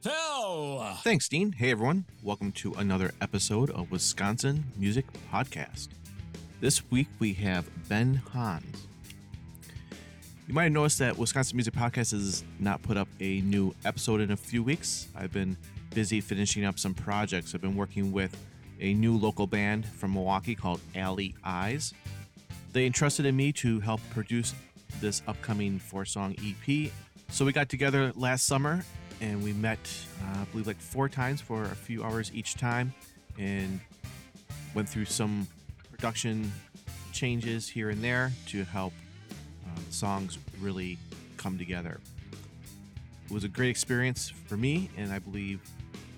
Phil. Thanks, Dean. Hey, everyone. Welcome to another episode of Wisconsin Music Podcast. This week we have Ben Hans. You might have noticed that Wisconsin Music Podcast has not put up a new episode in a few weeks. I've been busy finishing up some projects. I've been working with a new local band from Milwaukee called Alley Eyes. They entrusted in me to help produce this upcoming four song EP. So we got together last summer and we met, uh, I believe, like four times for a few hours each time, and went through some production changes here and there to help uh, the songs really come together. It was a great experience for me, and I believe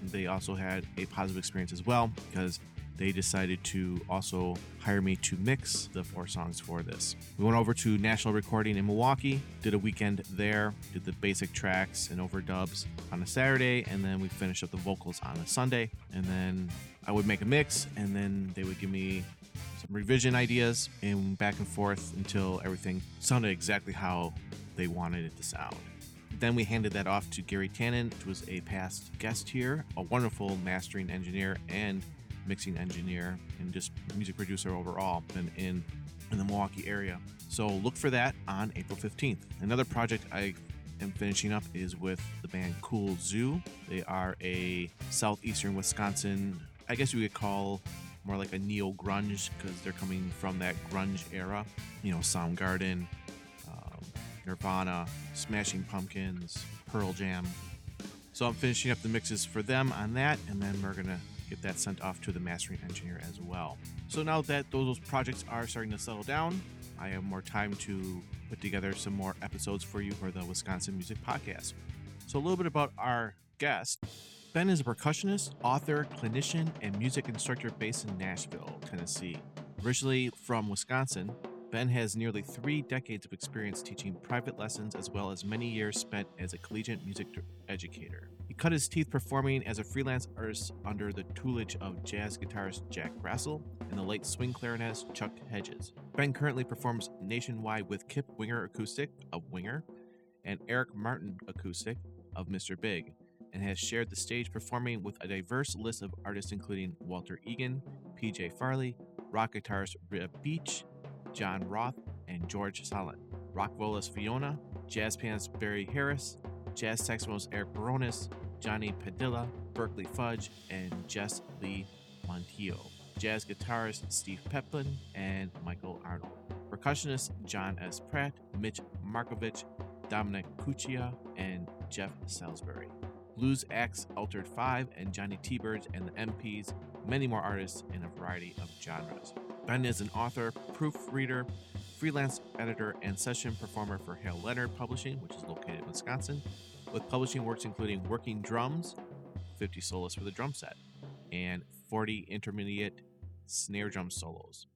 they also had a positive experience as well because they decided to also hire me to mix the four songs for this. We went over to National Recording in Milwaukee, did a weekend there, did the basic tracks and overdubs on a Saturday, and then we finished up the vocals on a Sunday. And then I would make a mix, and then they would give me some revision ideas and back and forth until everything sounded exactly how they wanted it to sound. Then we handed that off to Gary Tanin, who was a past guest here, a wonderful mastering engineer and mixing engineer and just music producer overall and in in the Milwaukee area. So look for that on April 15th. Another project I am finishing up is with the band Cool Zoo. They are a southeastern Wisconsin, I guess you could call more like a neo grunge because they're coming from that grunge era. You know, Soundgarden, um, Nirvana, Smashing Pumpkins, Pearl Jam. So I'm finishing up the mixes for them on that, and then we're gonna get that sent off to the mastering engineer as well. So now that those projects are starting to settle down, I have more time to put together some more episodes for you for the Wisconsin Music Podcast. So, a little bit about our guest. Ben is a percussionist, author, clinician, and music instructor based in Nashville, Tennessee. Originally from Wisconsin, Ben has nearly three decades of experience teaching private lessons as well as many years spent as a collegiate music educator. Cut his teeth performing as a freelance artist under the tutelage of jazz guitarist Jack Grassel and the late swing clarinetist Chuck Hedges. Ben currently performs nationwide with Kip Winger Acoustic of Winger and Eric Martin Acoustic of Mr. Big, and has shared the stage performing with a diverse list of artists including Walter Egan, PJ Farley, rock guitarist Reb Beach, John Roth, and George Solent, rock vocalist Fiona, jazz pianist Barry Harris, jazz saxophonist Eric Baronis, Johnny Padilla, Berkeley Fudge, and Jess Lee Montillo, jazz guitarist Steve Peplin, and Michael Arnold, percussionist John S. Pratt, Mitch Markovich, Dominic Cuccia, and Jeff Salisbury. Blues acts Altered 5 and Johnny T-Birds and the MPs, many more artists in a variety of genres. Ben is an author, proofreader, freelance editor, and session performer for Hal Leonard Publishing, which is located in Wisconsin, with publishing works including Working Drums, 50 solos for the drum set, and 40 intermediate snare drum solos.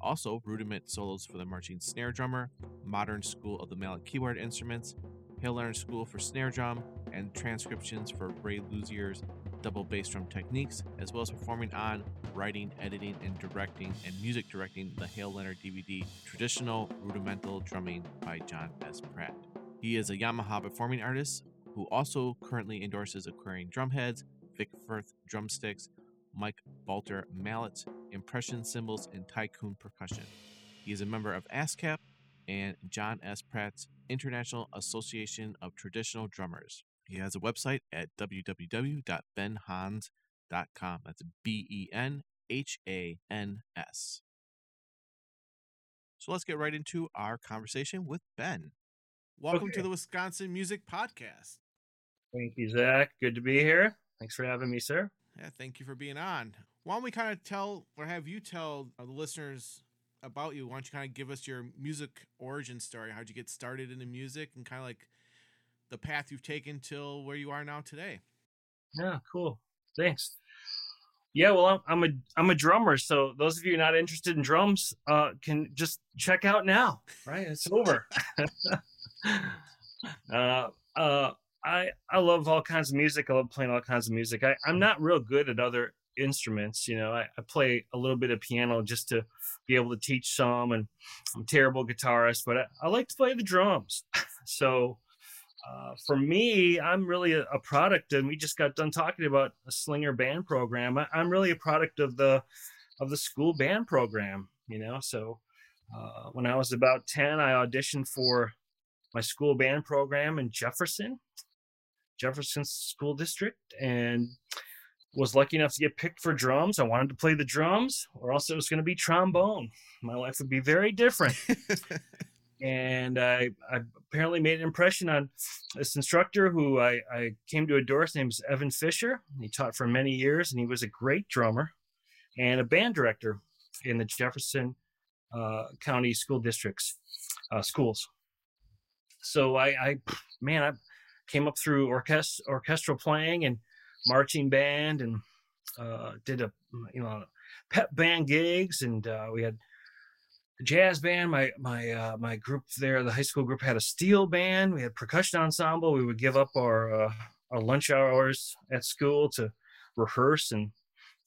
Also, rudiment solos for the marching snare drummer, modern school of the mallet keyboard instruments, Hal Leonard School for snare drum, and transcriptions for Ray Luzier's double bass drum techniques, as well as performing on, writing, editing, and directing, and music directing the Hal Leonard DVD Traditional Rudimental Drumming by John S. Pratt. He is a Yamaha performing artist who also currently endorses Aquarian drumheads, Vic Firth drumsticks, Mike Balter mallets, impression cymbals, and tycoon percussion. He is a member of ASCAP and John S. Pratt's International Association of Traditional Drummers. He has a website at www.benhans.com. That's B E N H A N S. So let's get right into our conversation with Ben. Welcome Okay. to the Wisconsin Music Podcast. Thank you, Zach. Good to be here. Thanks for having me, sir. Yeah, thank you for being on. Why don't we kind of tell or have you tell uh, the listeners about you? Why don't you kind of give us your music origin story? How'd you get started into music and kind of like the path you've taken till where you are now today? Yeah, cool. Thanks. Yeah, well, I'm, I'm a I'm a drummer, so those of you not interested in drums uh, can just check out now. Right, it's over. uh, uh, I I love all kinds of music. I love playing all kinds of music. I, I'm not real good at other instruments. You know, I, I play a little bit of piano just to be able to teach some, and I'm terrible guitarist, but I, I like to play the drums. so uh, for me, I'm really a, a product, and we just got done talking about a Slinger band program. I, I'm really a product of the of the school band program. You know, so uh, when I was about ten, I auditioned for my school band program in Jefferson, Jefferson School District, and was lucky enough to get picked for drums. I wanted to play the drums, or else it was going to be trombone. My life would be very different and I, I apparently made an impression on this instructor who I, I came to adore. His name is Evan Fisher. He taught for many years, and he was a great drummer and a band director in the Jefferson uh, County School Districts uh, schools. So I, I, man, I came up through orchest- orchestral playing and marching band, and uh, did a you know pep band gigs, and uh, we had the jazz band. My my uh, my group there, the high school group, had a steel band. We had percussion ensemble. We would give up our uh, our lunch hours at school to rehearse and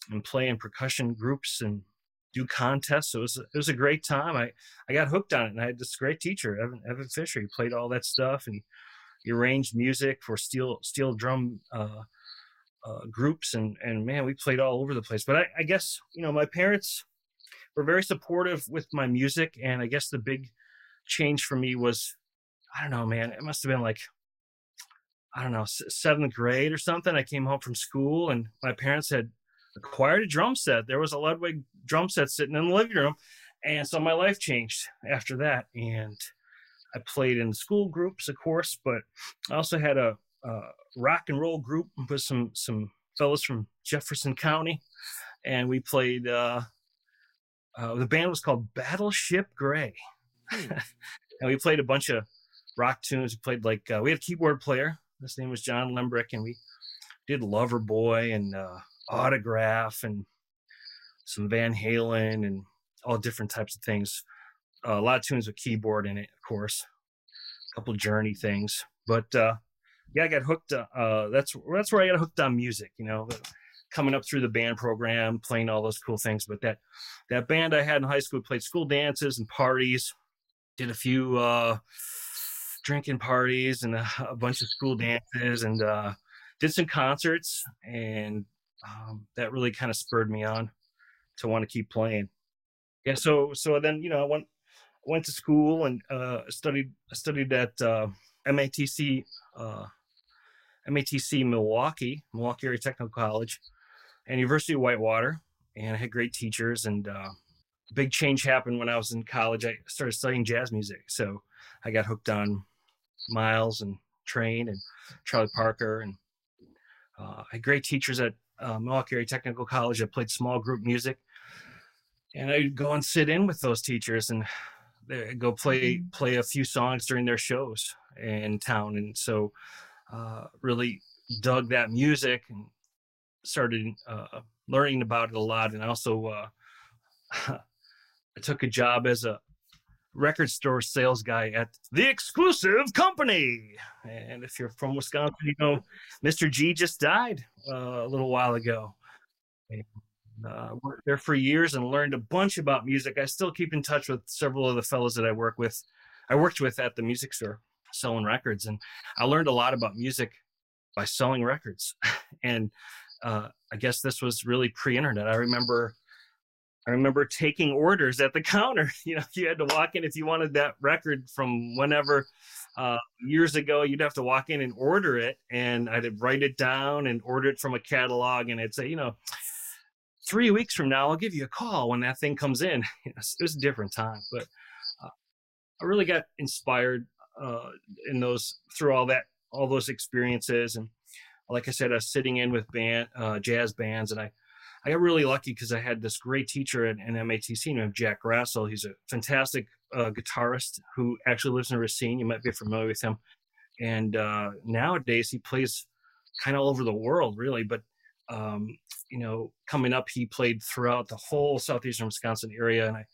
and play in percussion groups and do contests. So it was it was a great time. I I got hooked on it, and I had this great teacher, Evan Evan Fisher. He played all that stuff, and he, he arranged music for steel steel drum. Uh, uh, groups and and man, we played all over the place. But I, I guess you know my parents were very supportive with my music and i guess the big change for me was i don't know man it must have been like i don't know seventh grade or something i came home from school and my parents had acquired a drum set there was a ludwig drum set sitting in the living room and so my life changed after that and i played in school groups of course but i also had a, a rock and roll group with some some fellows from jefferson county and we played uh uh, the band was called Battleship Gray, Hmm. and we played a bunch of rock tunes. We played like uh, we had a keyboard player. His name was John Lembrick, and we did Loverboy and uh, Autograph and some Van Halen and all different types of things. A lot of tunes with keyboard in it, of course. A couple Journey things, but uh, yeah, I got hooked. Uh, uh, that's that's where I got hooked on music. You know, coming up through the band program, playing all those cool things. But that that band I had in high school played school dances and parties, did a few uh, drinking parties and a, a bunch of school dances, and uh, did some concerts, and um, that really kind of spurred me on to want to keep playing. Yeah, so so then you know I went went to school and uh, studied studied at uh, MATC uh, MATC Milwaukee Milwaukee Area Technical College and University of Whitewater, and I had great teachers. And uh, big change happened when I was in college. I started studying jazz music, so I got hooked on Miles and Train and Charlie Parker, and uh, I had great teachers at uh, Milwaukee Area Technical College. I played small group music, and I'd go and sit in with those teachers and go play play a few songs during their shows in town, and so uh, really dug that music and started uh, learning about it a lot. And I also uh, I took a job as a record store sales guy at the exclusive company. And if you're from Wisconsin, you know Mr. G just died uh, a little while ago. Uh, worked there for years and learned a bunch about music. I still keep in touch with several of the fellows that I work with. I worked with at the music store selling records, and I learned a lot about music by selling records. and uh, I guess this was really pre-internet. I remember, I remember taking orders at the counter. You know, you had to walk in if you wanted that record from whenever uh, years ago. You'd have to walk in and order it, and I'd write it down and order it from a catalog, and it'd say, you know, three weeks from now, I'll give you a call when that thing comes in. It was a different time, but I really got inspired uh, in those through all that all those experiences and like I said, I was sitting in with band uh, jazz bands, and I I got really lucky because I had this great teacher at, at MATC named Jack Grassel. He's a fantastic uh, guitarist who actually lives in Racine. You might be familiar with him. And uh, nowadays he plays kind of all over the world, really. But um, you know, coming up, he played throughout the whole southeastern Wisconsin area, and I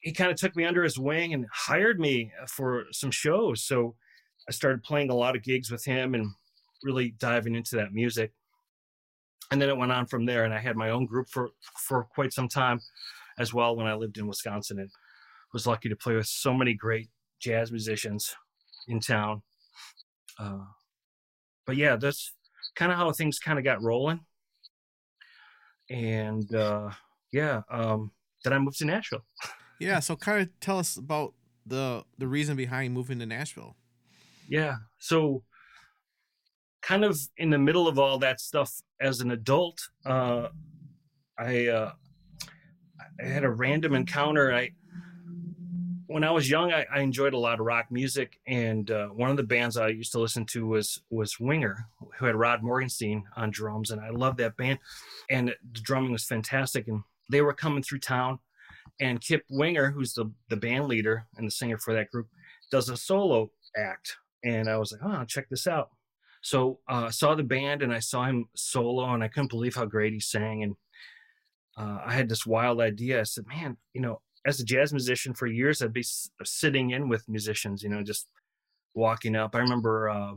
he kind of took me under his wing and hired me for some shows. So I started playing a lot of gigs with him and really diving into that music. And then it went on from there, and I had my own group for for quite some time as well when I lived in Wisconsin, and was lucky to play with so many great jazz musicians in town. Uh, but yeah, that's kind of how things kind of got rolling. And uh, yeah, um, then I moved to Nashville. Yeah, so kind of tell us about the the reason behind moving to Nashville. Yeah, so kind of in the middle of all that stuff as an adult, uh, I uh, I had a random encounter. I when I was young, I, I enjoyed a lot of rock music, and uh, one of the bands I used to listen to was was Winger, who had Rod Morgenstein on drums, and I loved that band, and the drumming was fantastic. And they were coming through town, and Kip Winger, who's the the band leader and the singer for that group, does a solo act, and I was like, oh, check this out. So uh, I saw the band and I saw him solo, and I couldn't believe how great he sang. And uh, I had this wild idea. I said, "Man, you know, as a jazz musician for years, I'd be sitting in with musicians, you know, just walking up. I remember uh,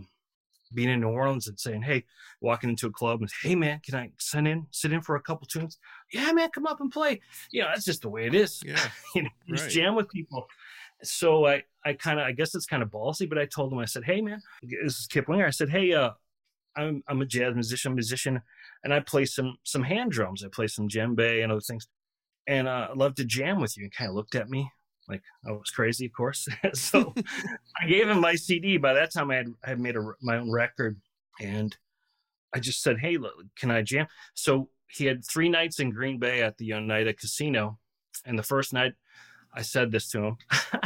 being in New Orleans and saying, "Hey," walking into a club and, "Hey, man, can I sit in, sit in for a couple tunes?" Yeah, man, come up and play. You know, that's just the way it is. Yeah, you know, just right. jam with people. So I, I kind of, I guess it's kind of ballsy, but I told him, I said, "Hey, man, this is Kip Winger." I said, "Hey, uh, I'm, I'm a jazz musician, musician, and I play some, some hand drums. I play some djembe and other things, and uh, love to jam with you." And kind of looked at me like I was crazy, of course. so I gave him my CD. By that time, I had, I had made a, my own record, and I just said, "Hey, look, can I jam?" So he had three nights in Green Bay at the Oneida Casino, and the first night I said this to him,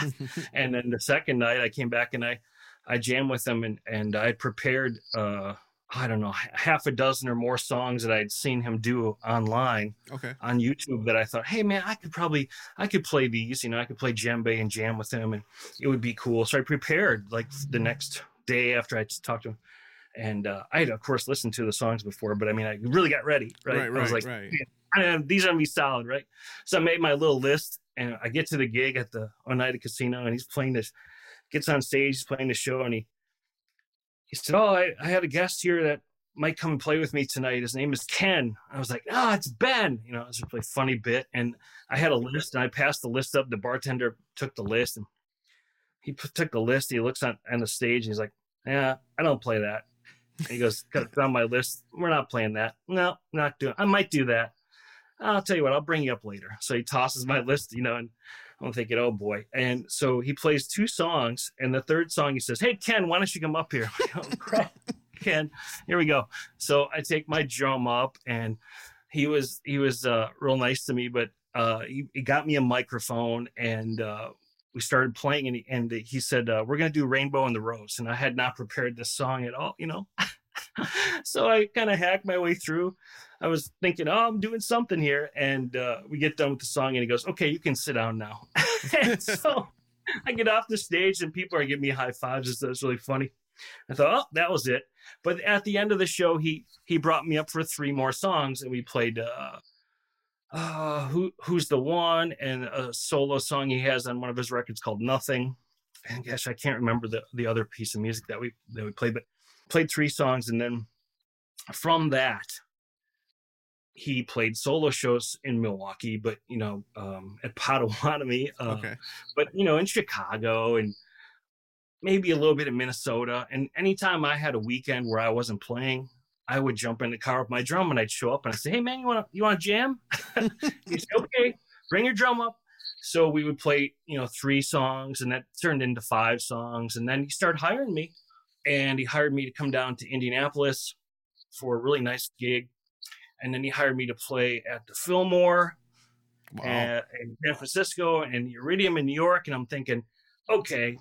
and then the second night I came back and I I jammed with him and and I prepared uh I don't know half a dozen or more songs that I'd seen him do online okay. on YouTube that I thought, hey man, I could probably I could play these, you know, I could play djembe and jam with him and it would be cool. So I prepared like the next day after I talked to him. And uh, I had, of course, listened to the songs before, but I mean, I really got ready, right? Right, I was like, right. "Man, these are gonna be solid, right? So I made my little list, and I get to the gig at the Oneida Casino, and he's playing this, gets on stage, he's playing the show, and he he said, "Oh, I, I had a guest here that might come and play with me tonight. His name is Ken." I was like, "Ah, it's Ben." You know, it was a really funny bit, and I had a list, and I passed the list up. The bartender took the list, and he put, took the list. He looks on on the stage, and he's like, "Yeah, I don't play that." He goes, "Got it on my list. We're not playing that. No, not doing. I might do that." I'll tell you what, I'll bring you up later. So he tosses my list, you know, and I'm thinking, oh boy. And so he plays two songs, and the third song he says, Hey Ken, why don't you come up here? oh crap. Ken, here we go. So I take my drum up and he was he was uh real nice to me, but uh he, he got me a microphone and uh we started playing and he, and he said uh, we're going to do rainbow and the rose and i had not prepared this song at all you know so i kind of hacked my way through I was thinking, oh, I'm doing something here. And uh, we get done with the song, and he goes, okay, you can sit down now. so I get off the stage, and people are giving me high fives. It's, it's really funny. I thought, oh, that was it. But at the end of the show, he he brought me up for three more songs, and we played uh, uh, who who's the one and a solo song he has on one of his records called Nothing. And gosh, I can't remember the the other piece of music that we that we played, but played three songs, and then from that he played solo shows in Milwaukee, but you know, um, at Potawatomi, uh, Okay. but you know, in Chicago and maybe a little bit in Minnesota. And anytime I had a weekend where I wasn't playing, I would jump in the car with my drum and I'd show up and I'd say, "Hey man, you want to you want to jam?" He'd say, "Okay, bring your drum up." So we would play, you know, three songs, and that turned into five songs. And then he started hiring me, and he hired me to come down to Indianapolis for a really nice gig and then he hired me to play at the Fillmore Wow. uh, in San Francisco and Iridium in New York. And I'm thinking, okay,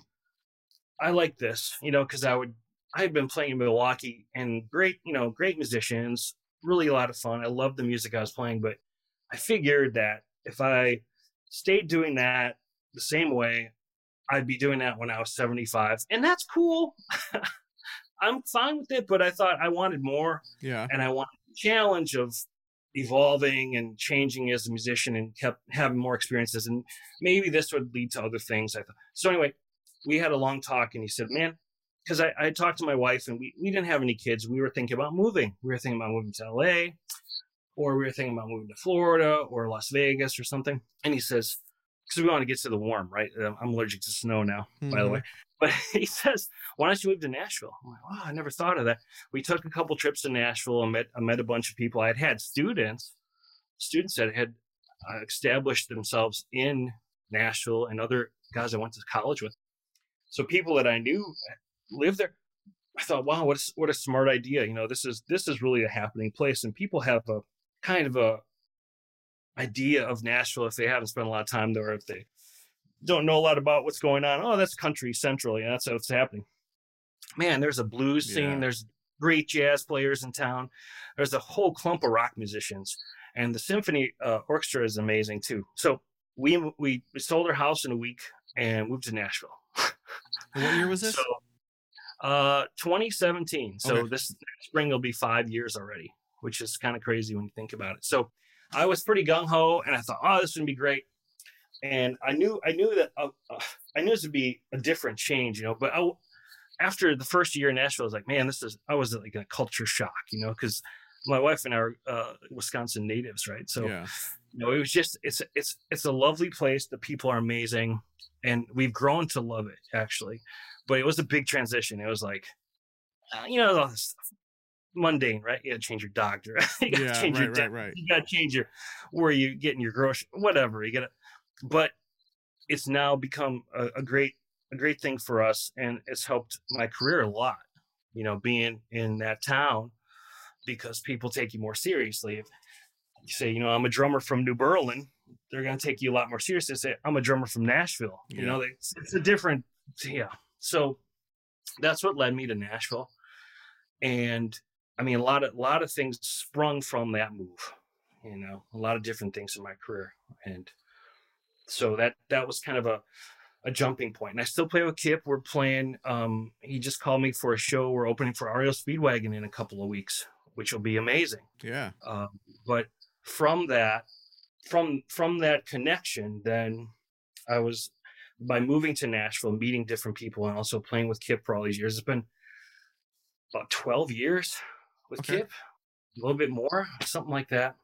I like this, you know, because I would I had been playing in Milwaukee and great, you know, great musicians, really a lot of fun. I loved the music I was playing, but I figured that if I stayed doing that the same way, I'd be doing that when I was 75. And that's cool. I'm fine with it, but I thought I wanted more. Yeah. And I wanted the challenge of evolving and changing as a musician and kept having more experiences. And maybe this would lead to other things. I thought. So anyway, we had a long talk and he said, man, because I, I talked to my wife and we, we didn't have any kids. We were thinking about moving. We were thinking about moving to LA or we were thinking about moving to Florida or Las Vegas or something. And he says, because we want to get to the warm, right? Um, I'm allergic to snow now, mm-hmm. by the way. But he says, why don't you move to Nashville? I'm like, wow, I never thought of that. We took a couple trips to Nashville and met, I met a bunch of people. I had had students, students that had uh, established themselves in Nashville and other guys I went to college with. So people that I knew lived there. I thought, wow, what a, what a smart idea. You know, this is this is really a happening place, and people have a kind of a idea of Nashville if they haven't spent a lot of time there, if they don't know a lot about what's going on. Oh, that's country central. Yeah, that's what's happening. Man, there's a blues scene. Yeah. There's great jazz players in town. There's a whole clump of rock musicians, and the symphony uh, orchestra is amazing too. So we we sold our house in a week and moved to Nashville. what year was this? So, uh, 2017. So okay. this spring will be five years already, which is kind of crazy when you think about it. So I was pretty gung ho, and I thought, oh, this would be great. And I knew, I knew that, uh, uh, I knew this would be a different change, you know. But I, after the first year in Nashville, I was like, man, this is. I was like a culture shock, you know, because my wife and I are uh, Wisconsin natives, right? So, yeah. you know, it was just, it's, it's, it's a lovely place. The people are amazing, and we've grown to love it actually. But it was a big transition. It was like, uh, you know, all this stuff mundane, right? You got to change your doctor. you got to yeah, change right, your right, right. You got to change your where you getting your grocery, whatever. You got to, but it's now become a, a, great a great thing for us, and it's helped my career a lot. You know, being in that town because people take you more seriously. If you say, you know, I'm a drummer from New Berlin, they're going to take you a lot more seriously. Say, I'm a drummer from Nashville. Yeah. You know, it's, it's a different, yeah. So that's what led me to Nashville, and I mean, a lot of a lot of things sprung from that move. You know, a lot of different things in my career, and so that that was kind of a a jumping point. And I still play with Kip. We're playing. Um, he just called me for a show. We're opening for REO Speedwagon in a couple of weeks, which will be amazing. Yeah. Um, but from that, from from that connection, then I was by moving to Nashville, meeting different people, and also playing with Kip for all these years. It's been about twelve years with okay. Kip, a little bit more, something like that.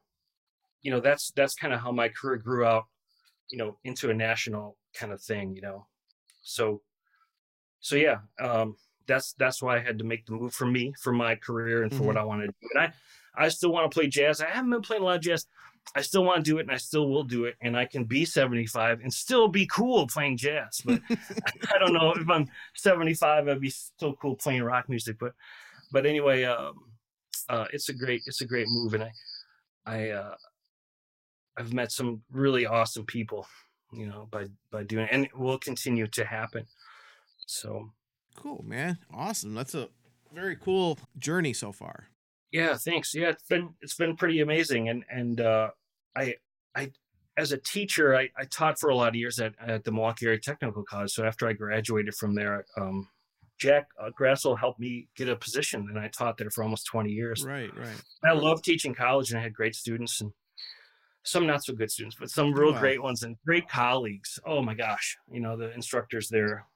You know, that's that's kind of how my career grew out, you know, into a national kind of thing, you know. So so yeah, um, that's that's why I had to make the move for me, for my career and for mm-hmm. what I wanted to do. And I I still want to play jazz. I haven't been playing a lot of jazz. I still want to do it and I still will do it. And I can be 75 and still be cool playing jazz. But I don't know if I'm 75, I'd be still cool playing rock music. But but anyway, um, uh, it's a great it's a great move, and I I uh, I've met some really awesome people, you know, by by doing it, and it will continue to happen. So cool, man, awesome. That's a very cool journey so far. Yeah, thanks. Yeah, it's been it's been pretty amazing, and and uh, I I as a teacher, I, I taught for a lot of years at, at the Milwaukee Area Technical College. So after I graduated from there, um, Jack uh, Grassel helped me get a position, and I taught there for almost 20 years. Right, right. I love teaching college, and I had great students and some not so good students, but some real wow. great ones and great colleagues. Oh my gosh, you know the instructors there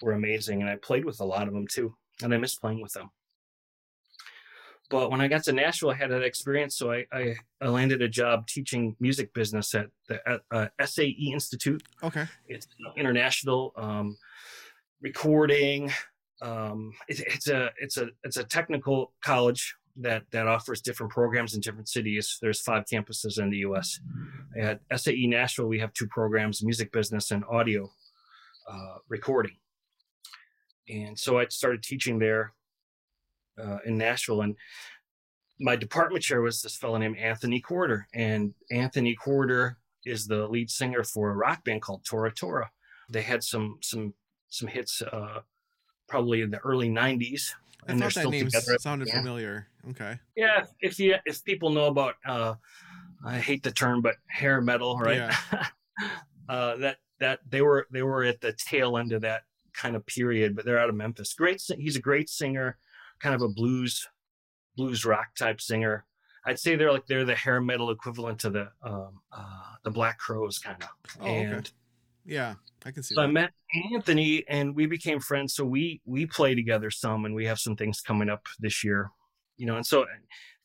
were amazing, and I played with a lot of them too, and I miss playing with them. But when I got to Nashville, I had that experience, so I, I, I landed a job teaching music business at the at, uh, SAE Institute. Okay, it's international um, recording, um, it, it's a it's a it's a technical college that that offers different programs in different cities. There's five campuses in the U.S. At SAE Nashville, we have two programs: music business and audio uh, recording. And so I started teaching there uh, in Nashville, and my department chair was this fellow named Anthony Corder, and Anthony Corder is the lead singer for a rock band called Tora Tora. They had some some some hits, uh, probably in the early '90s. I and they're thought that still name together. sounded Yeah. familiar. Okay. Yeah, if you if people know about, uh, I hate the term, but hair metal, right? uh, that that they were they were at the tail end of that kind of period, but they're out of Memphis. Great, he's a great singer, kind of a blues blues rock type singer. I'd say they're like they're the hair metal equivalent to the um, uh, the Black Crowes kind of. Oh, okay. Yeah, I can see so I met Anthony and we became friends. So we we play together some, and we have some things coming up this year, you know. And so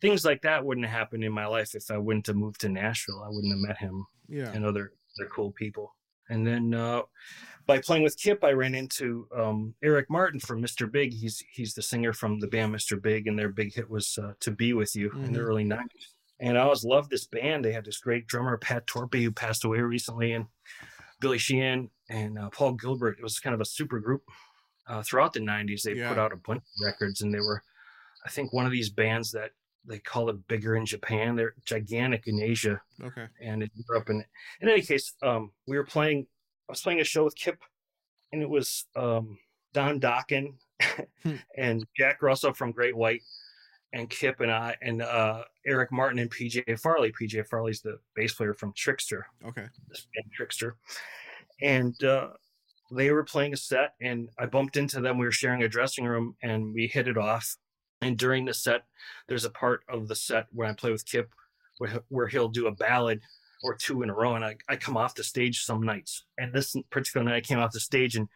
things like that wouldn't have happened in my life if I wouldn't have moved to Nashville. I wouldn't have met him Yeah. and other other cool people. And then uh, by playing with Kip, I ran into um, Eric Martin from Mr. Big. He's he's the singer from the band Mr. Big, and their big hit was uh, "To Be with You" in the Mhm. early '90s. And I always loved this band. They had this great drummer Pat Torpey who passed away recently, and Billy Sheehan and uh, Paul Gilbert. It was kind of a super group uh, throughout the '90s. They Yeah. put out a bunch of records, and they were, I think, one of these bands that they call it bigger in Japan. They're gigantic in Asia Okay. and in Europe. And in any case, um, we were playing. I was playing a show with Kip, and it was um, Don Dokken Hmm. and Jack Russell from Great White, and Kip and I and uh, Eric Martin and PJ Farley. PJ Farley's the bass player from Trixter, Okay. this band Trixter, and uh, they were playing a set, and I bumped into them. We were sharing a dressing room, and we hit it off. And during the set, there's a part of the set where I play with Kip, where he- where he'll do a ballad or two in a row, and I, I come off the stage some nights. And this particular night, I came off the stage, and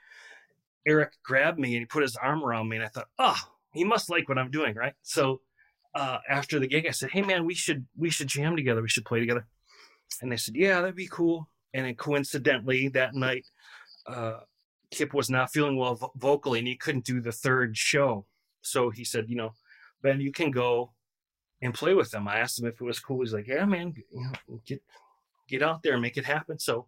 Eric grabbed me and he put his arm around me, and I thought, oh, he must like what I'm doing, right? So uh, after the gig, I said, hey man, we should we should jam together. We should play together. And they said, yeah, that'd be cool. And then coincidentally, that night, uh, Kip was not feeling well vo- vocally, and he couldn't do the third show. So he said, you know, Ben, you can go and play with them. I asked him if it was cool. He's like, yeah, man, you know, get get out there and make it happen. So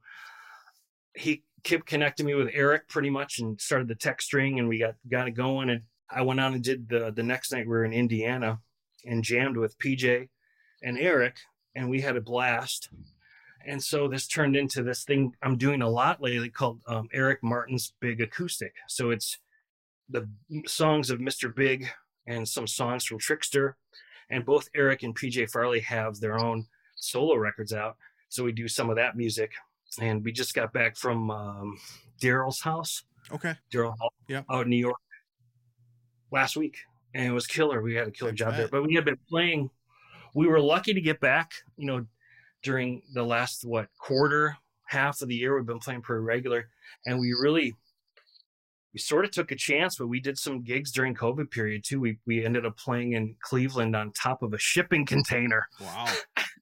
he Kip connected me with Eric pretty much and started the text string, and we got got it going. And I went on and did the the next night. We were in Indiana and jammed with PJ and Eric, and we had a blast. And so this turned into this thing I'm doing a lot lately called um, Eric Martin's Big Acoustic. So it's the songs of Mr. Big and some songs from Trixter. And both Eric and PJ Farley have their own solo records out. So we do some of that music. And we just got back from um, Daryl's house, Okay. Daryl Hall, Yep. out in New York last week. And it was killer. We had a killer job there. But we had been playing, we were lucky to get back, you know, during the last, what, quarter, half of the year. We've been playing pretty regular. And we really, we sort of took a chance, but we did some gigs during COVID period too. We we ended up playing in Cleveland on top of a shipping container Wow.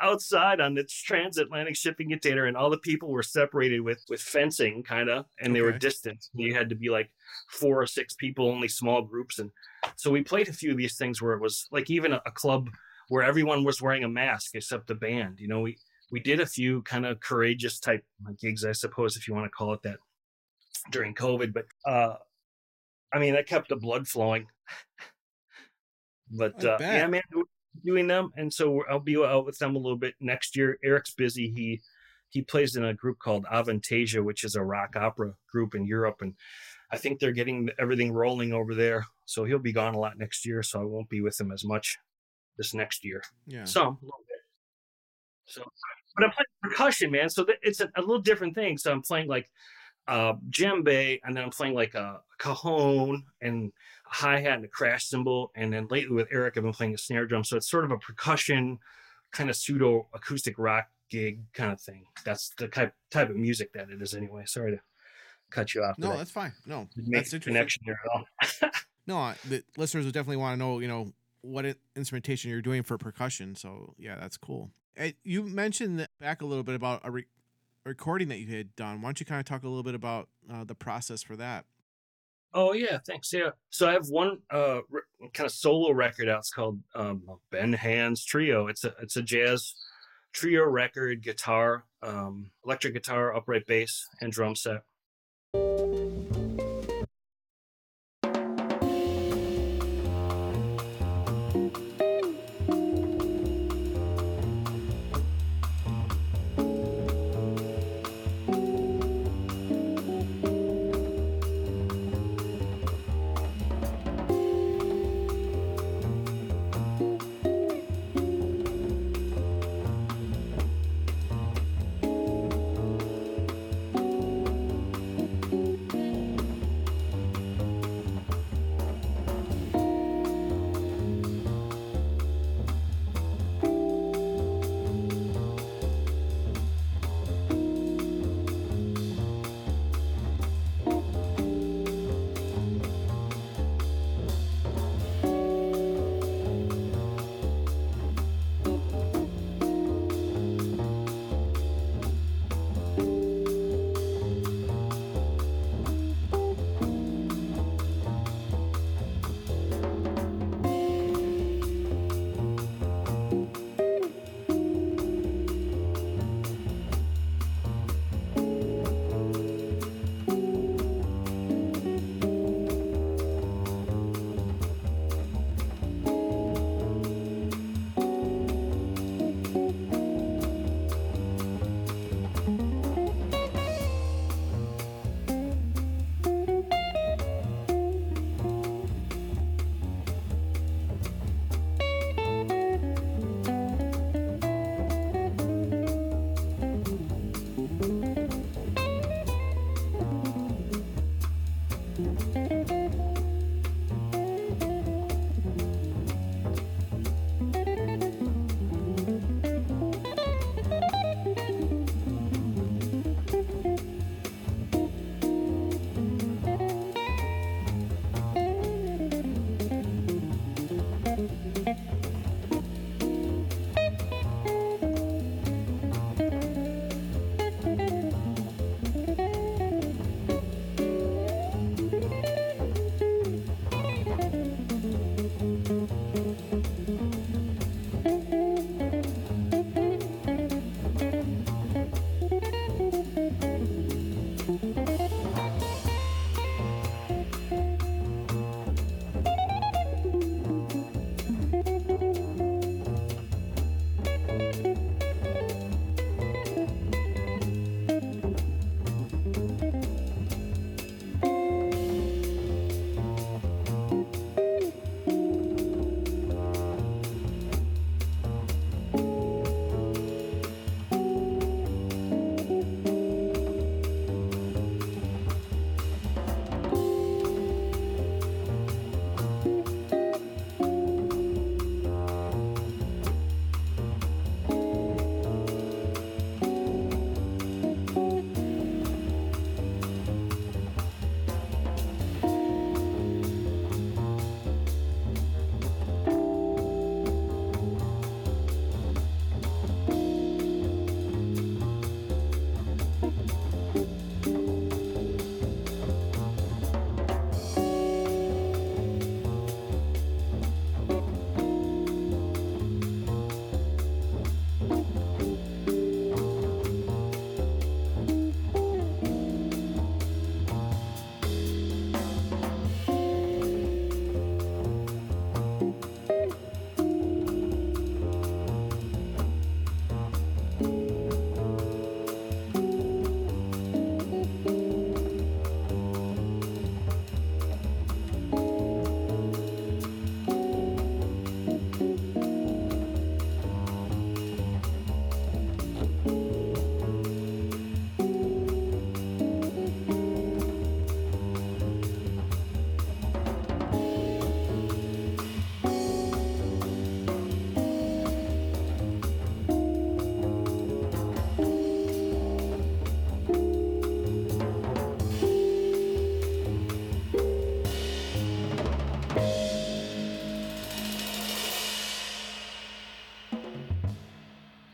outside on this transatlantic shipping container, and all the people were separated with with fencing, kind of, and they were Okay. distant. You had to be like four or six people, only small groups, and so we played a few of these things where it was like even a, a club where everyone was wearing a mask except the band. You know, we we did a few kind of courageous type gigs, I suppose, if you want to call it that, during COVID. But uh, I mean, that kept the blood flowing. But uh, yeah, man, doing them, and so I'll be out with them a little bit next year. Eric's busy. He he plays in a group called Avantasia, which is a rock opera group in Europe, and I think they're getting everything rolling over there. So he'll be gone a lot next year. So I won't be with him as much this next year. Yeah. Some, a little bit. So, but I'm playing percussion, man. So it's a, a little different thing. So I'm playing like uh, djembe, and then I'm playing like a, cajon and hi hat and a crash cymbal. And then lately with Eric, I've been playing a snare drum. So it's sort of a percussion kind of pseudo acoustic rock gig kind of thing. That's the type type of music that it is anyway. Sorry to cut you off. No, that's fine. No, didn't make that's the connection there at all. No, the listeners would definitely want to know, you know, what instrumentation you're doing for percussion. So yeah, that's cool. Eh, you mentioned back a little bit about a re- recording that you had done. Why don't you kind of talk a little bit about uh, the process for that? Oh yeah, thanks. Yeah. So I have one uh re- kind of solo record out. It's called um Ben Hans Trio. It's a it's a jazz trio record, guitar, um electric guitar, upright bass, and drum set.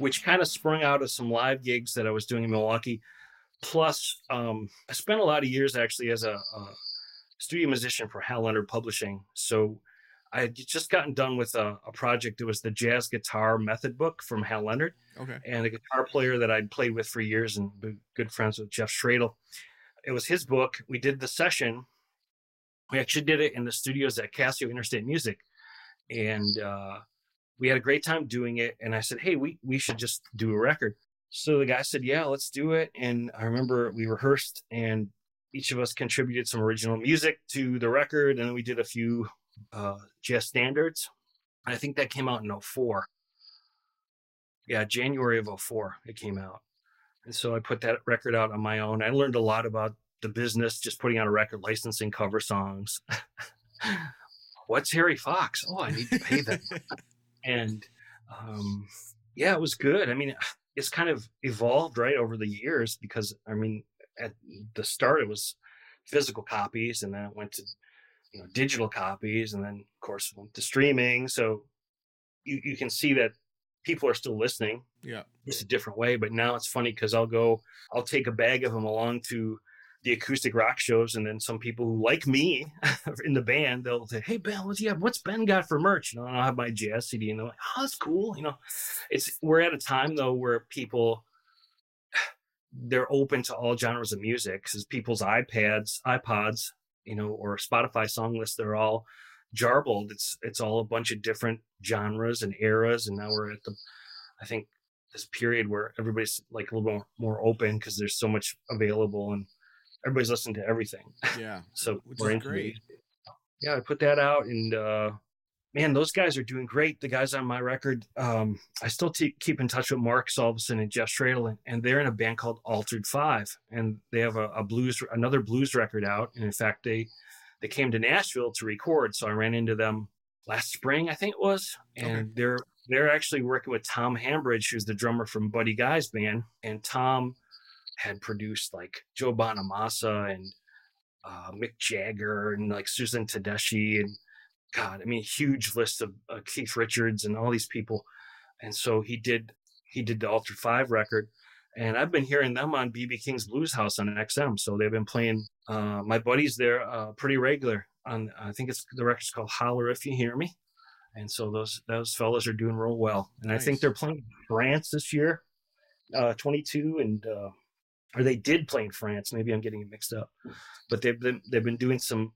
Which kind of sprung out of some live gigs that I was doing in Milwaukee. Plus, um, I spent a lot of years actually as a, a studio musician for Hal Leonard Publishing. So I had just gotten done with a, a, project. It was the Jazz Guitar Method Book from Hal Leonard. Okay. And a guitar player that I'd played with for years and been good friends with Jeff Schroedl. It was his book. We did the session. We actually did it in the studios at Cascio Interstate Music. And uh, we had a great time doing it. And I said, hey, we, we should just do a record. So the guy said, yeah, let's do it. And I remember we rehearsed and each of us contributed some original music to the record. And then we did a few uh, jazz standards. I think that came out in 04. Yeah, January of 04, it came out. And so I put that record out on my own. I learned a lot about the business, just putting out a record, licensing cover songs. What's Harry Fox? Oh, I need to pay them. and um, yeah, it was good. I mean, it's kind of evolved right over the years because I mean, at the start it was physical copies, and then it went to you know digital copies, and then of course went to streaming. So you you can see that people are still listening. Yeah, it's a different way. But now it's funny because I'll go, I'll take a bag of them along to the acoustic rock shows, and then some people who like me in the band, they'll say, "Hey Ben, what's yeah, what's Ben got for merch?" You know, I'll have my jazz CD, and they're like, "Oh, that's cool." You know, it's we're at a time though where people they're open to all genres of music because people's iPads, iPods, you know, or Spotify song lists, they're all jarbled. It's it's all a bunch of different genres and eras, and now we're at the, I think, this period where everybody's like a little more more open because there's so much available and everybody's listening to everything. Yeah. so which we're is great. Yeah, I put that out, and uh, man, those guys are doing great. The guys on my record, um, I still keep in touch with Mark Solveson and Jeff Stradel, and, and they're in a band called Altered Five, and they have a, a blues, another blues record out. And in fact, they they came to Nashville to record, so I ran into them last spring, I think it was, and Okay. they're they're actually working with Tom Hambridge, who's the drummer from Buddy Guy's band, and Tom had produced like Joe Bonamassa and uh, Mick Jagger and like Susan Tedeschi and God, I mean, huge list of uh, Keith Richards and all these people. And so he did he did the Altered Five record, and I've been hearing them on BB King's Bluesville on XM. So they've been playing. Uh, my buddies there uh, pretty regular. On I think it's the record's called Holler If You Hear Me, and so those those fellas are doing real well. And I think they're playing France this year, uh, 22, and uh, or they did play in France. Maybe I'm getting it mixed up, but they've been they've been doing some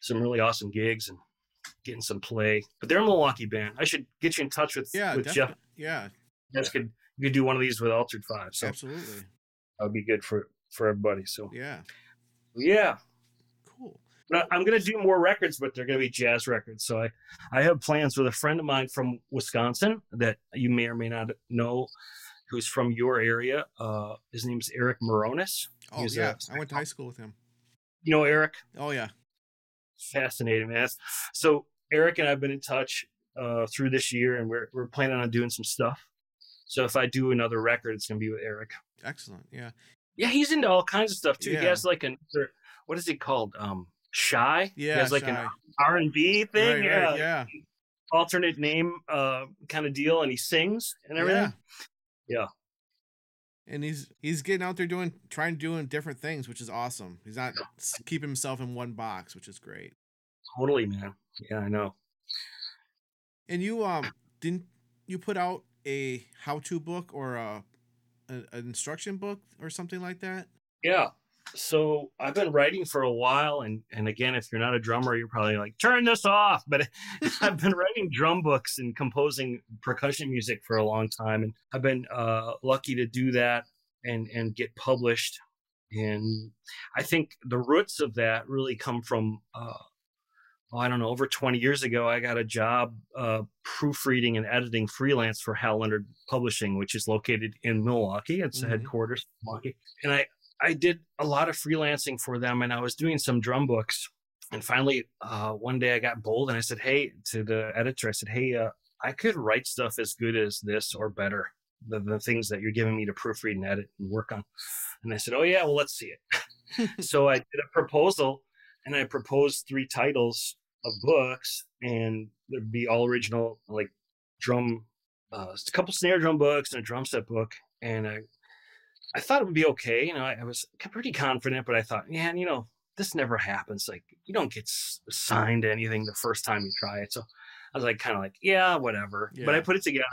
some really awesome gigs and getting some play. But they're a Milwaukee band. I should get you in touch with Yeah. with Jeff. Yeah. Jeff could you could do one of these with Altered Five, so Absolutely. that would be good for for everybody. So Yeah. yeah, Cool. but I'm gonna do more records, but they're gonna be jazz records. So I I have plans with a friend of mine from Wisconsin that you may or may not know. Who's from your area? Uh, his name's Eric Moronis. Oh He's, yeah. uh, I went to high school with him. You know Eric? Oh yeah. fascinating, man. So Eric and I've been in touch uh, through this year, and we're we're planning on doing some stuff. So if I do another record, it's gonna be with Eric. Excellent. Yeah. Yeah, he's into all kinds of stuff too. He has like another what is it called? Um, Shy. Yeah. He has like Shy. an R and B thing. Right, yeah. right, yeah. Alternate name uh kind of deal, and he sings and everything. Yeah. And he's he's getting out there doing trying to doing different things, which is awesome. He's not s- keeping himself in one box, which is great. Totally, man. Yeah, I know. And you um didn't you put out a how-to book or a an instruction book or something like that? Yeah. So I've been writing for a while, and and again, if you're not a drummer, you're probably like, turn this off. But I've been writing drum books and composing percussion music for a long time, and I've been uh, lucky to do that and and get published. And I think the roots of that really come from, uh, I don't know, over 20 years ago, I got a job uh, proofreading and editing freelance for Hal Leonard Publishing, which is located in Milwaukee. It's the Mhm. headquarters, Milwaukee. And I I did a lot of freelancing for them and I was doing some drum books. And finally, uh, one day I got bold and I said, Hey, to the editor, I said, Hey, uh, I could write stuff as good as this or better. The, the things that you're giving me to proofread and edit and work on. And they said, Oh, yeah, well, let's see it. so I did a proposal and I proposed three titles of books and there'd be all original, like drum uh, a couple snare drum books and a drum set book, and I I thought it would be okay. You know, I, I was pretty confident, but I thought, yeah, you know, this never happens. Like you don't get signed to anything the first time you try it. So I was like, kind of like, yeah, whatever. Yeah. But I put it together,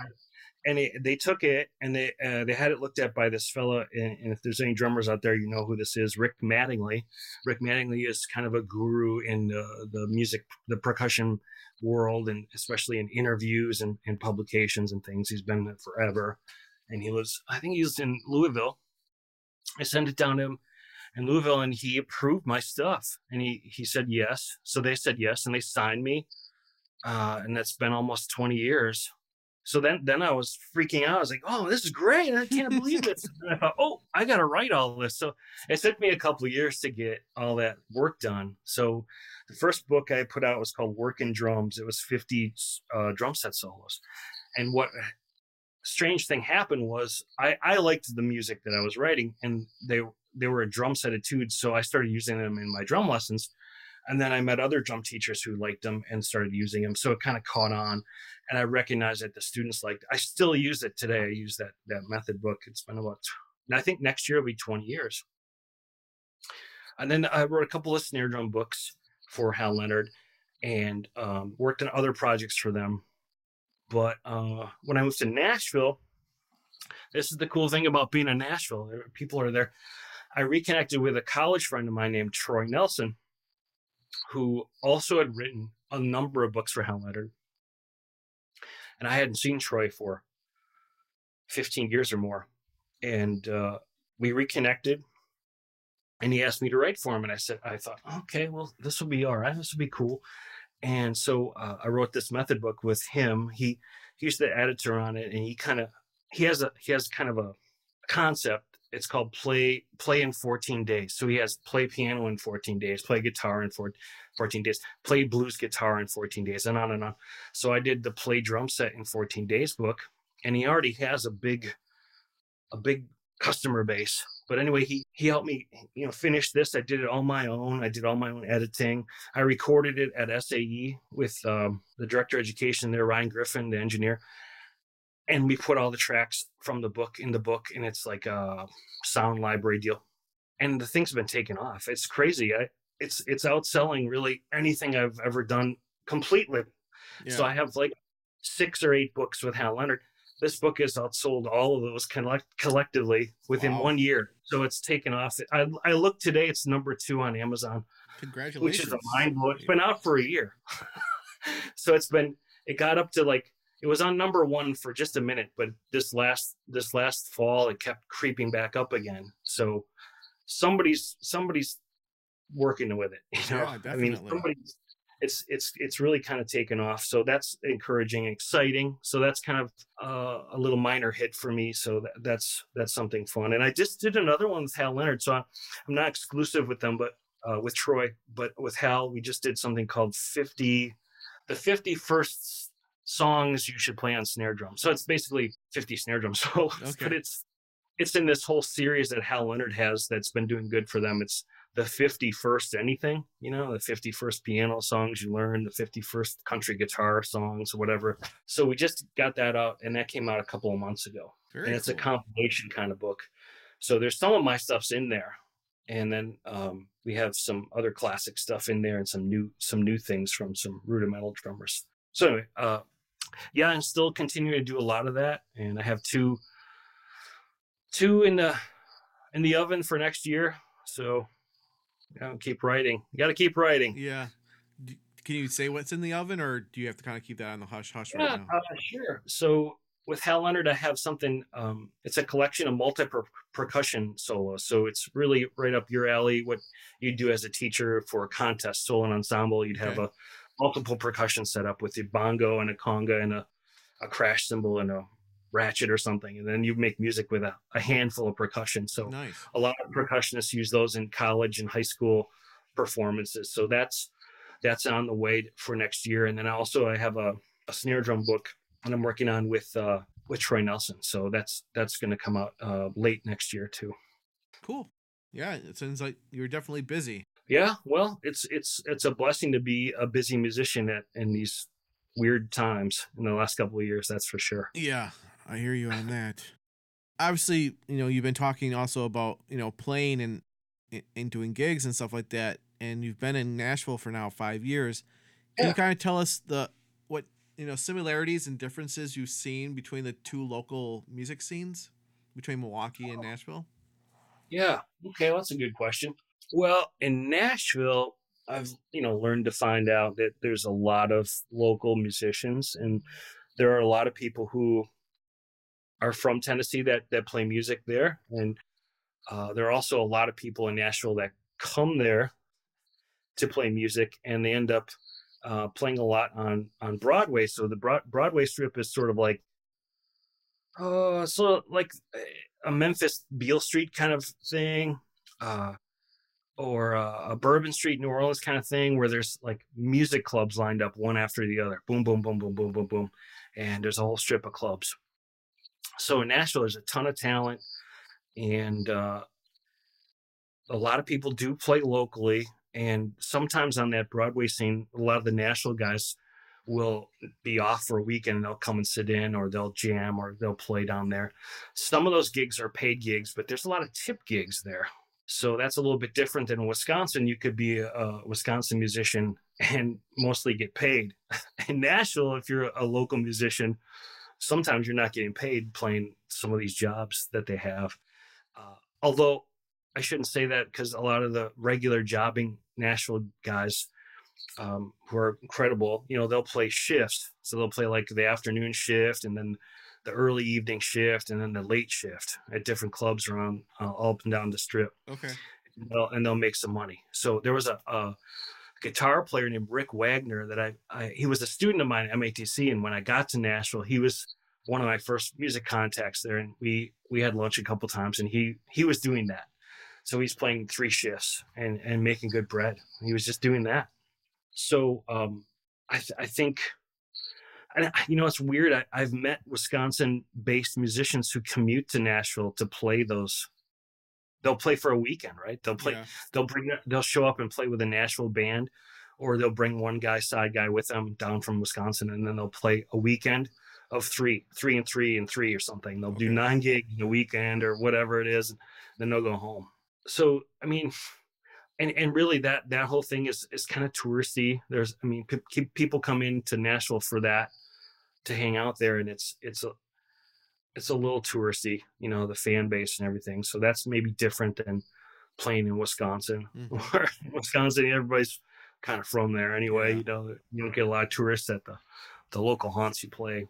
and they, they took it and they uh, they had it looked at by this fellow. And, and, if there's any drummers out there, you know who this is, Rick Mattingly. Rick Mattingly is kind of a guru in the, the music, the percussion world, and especially in interviews and, and publications and things. He's been there forever, and he was, I think, he was in Louisville. I sent it down to him in Louisville, and he approved my stuff, and he he said yes. So they said yes, and they signed me uh, and that's been almost 20 years. So then, then I was freaking out. I was like, "Oh, this is great! I can't believe it!" and I thought, "Oh, I got to write all this." So it took me a couple years to get all that work done. So the first book I put out was called "Working Drums." It was 50 uh, drum set solos, and what strange thing happened was I, I liked the music that I was writing, and they they were a drum set etudes, so I started using them in my drum lessons. And then I met other drum teachers who liked them and started using them. So it kind of caught on. And I recognized that the students liked. I still use it today. I use that that method book. It's been about I think next year will be 20 years. And then I wrote a couple of snare drum books for Hal Leonard and um, worked on other projects for them. But uh, when I moved to Nashville, this is the cool thing about being in Nashville. People are there. I reconnected with a college friend of mine named Troy Nelson, who also had written a number of books for Hal Leonard. And I hadn't seen Troy for 15 years or more. And uh, we reconnected and he asked me to write for him. And I said, I thought, okay, well, this will be all right. This will be cool. And so uh, I wrote this method book with him. He he's the editor on it, and he kind of he has a he has kind of a concept. It's called play play in 14 days. So he has play piano in 14 days play guitar in 14 days play blues guitar in 14 days and on and on. So i did the play drum set in 14 days book and he already has a big a big customer base but anyway he he helped me you know finish this. I did it on my own. I did all my own editing. I recorded it at sae with um, the director of education there ryan griffin the engineer. And we put all the tracks from the book in the book and it's like a sound library deal. And the thing's been taken off. It's crazy. I, it's it's outselling really anything i've ever done completely. Yeah. so i have like six or eight books with hal leonard this book has outsold all of those collect- collectively within wow. one year so it's taken off I, I look today it's number two on amazon congratulations which is a mind blow it's been out for a year so it's been it got up to like it was on number one for just a minute, but this last this last fall it kept creeping back up again. So somebody's somebody's working with it. You know, yeah, I mean, somebody's it's it's it's really kind of taken off. So that's encouraging, exciting. So that's kind of uh, a little minor hit for me. So that, that's that's something fun. And I just did another one with Hal Leonard. So I'm, not exclusive with them, but uh, with Troy, but with Hal, we just did something called 50, the 51st songs you should play on snare drum. So it's basically 50 snare drum solos, okay. but it's it's in this whole series that Hal Leonard has that's been doing good for them. It's the 51st anything, you know, the 51st piano songs you learn, the 51st country guitar songs, or whatever. So we just got that out, and that came out a couple of months ago. Very and it's cool. a compilation kind of book. So there's some of my stuff's in there, and then um, we have some other classic stuff in there, and some new some new things from some rudimental drummers. So anyway, uh, yeah, I'm still continuing to do a lot of that, and I have two two in the in the oven for next year. So yeah, keep writing. You got to keep writing. Yeah. Can you say what's in the oven, or do you have to kind of keep that on the hush hush yeah, right now? Uh, sure. So with Hal Leonard, I have something. Um, it's a collection of multi percussion solos. So it's really right up your alley. What you do as a teacher for a contest solo and ensemble, you'd have okay. a multiple percussion set up with a bongo and a conga and a, a crash cymbal and a ratchet or something. And then you make music with a, a handful of percussion. So nice. a lot of percussionists use those in college and high school performances. So that's that's on the way for next year. And then also I have a, a snare drum book that I'm working on with uh, with Troy Nelson. So that's that's going to come out uh, late next year too. Cool. Yeah, it sounds like you're definitely busy yeah well it's it's it's a blessing to be a busy musician at in these weird times in the last couple of years. That's for sure. Yeah, I hear you on that. Obviously, you know, you've been talking also about you know playing and and doing gigs and stuff like that, and you've been in Nashville for now five years. Can yeah. you kind of tell us the what you know similarities and differences you've seen between the two local music scenes between Milwaukee and oh. Nashville? Yeah. Okay, well, that's a good question. Well, in Nashville, I've you know learned to find out that there's a lot of local musicians, and there are a lot of people who are from Tennessee that that play music there, and uh, there are also a lot of people in Nashville that come there to play music, and they end up uh, playing a lot on on Broadway. So the Broad, Broadway strip is sort of like, uh, so like a Memphis Beale Street kind of thing. Uh, or a Bourbon Street, New Orleans kind of thing, where there's like music clubs lined up one after the other. Boom, boom, boom, boom, boom, boom, boom. And there's a whole strip of clubs. So in Nashville, there's a ton of talent, and uh, a lot of people do play locally. And sometimes on that Broadway scene, a lot of the Nashville guys will be off for a weekend and they'll come and sit in or they'll jam or they'll play down there. Some of those gigs are paid gigs, but there's a lot of tip gigs there so that's a little bit different than Wisconsin. You could be a, Wisconsin musician and mostly get paid. In Nashville, if you're a local musician, sometimes you're not getting paid playing some of these jobs that they have. Uh, although I shouldn't say that because a lot of the regular jobbing Nashville guys um, who are incredible, you know, they'll play shifts. So they'll play like the afternoon shift and then the early evening shift and then the late shift at different clubs around uh, all up and down the strip. Okay. Well, and they'll make some money. So there was a, a guitar player named Rick Wagner that I, I, he was a student of mine at MATC, and when I got to Nashville, he was one of my first music contacts there, and we we had lunch a couple times, and he he was doing that. So he's playing three shifts and and making good bread. He was just doing that. So um, I th- I think and you know it's weird I, i've met wisconsin based musicians who commute to nashville to play those they'll play for a weekend right they'll play yeah. they'll bring they'll show up and play with a nashville band or they'll bring one guy side guy with them down from wisconsin and then they'll play a weekend of three three and three and three or something they'll okay. do nine gigs in a weekend or whatever it is then they'll go home so i mean and and really that that whole thing is is kind of touristy there's i mean p- people come into nashville for that to hang out there and it's it's a it's a little touristy you know the fan base and everything so that's maybe different than playing in wisconsin mm-hmm. where wisconsin everybody's kind of from there anyway yeah. you know you don't get a lot of tourists at the the local haunts you play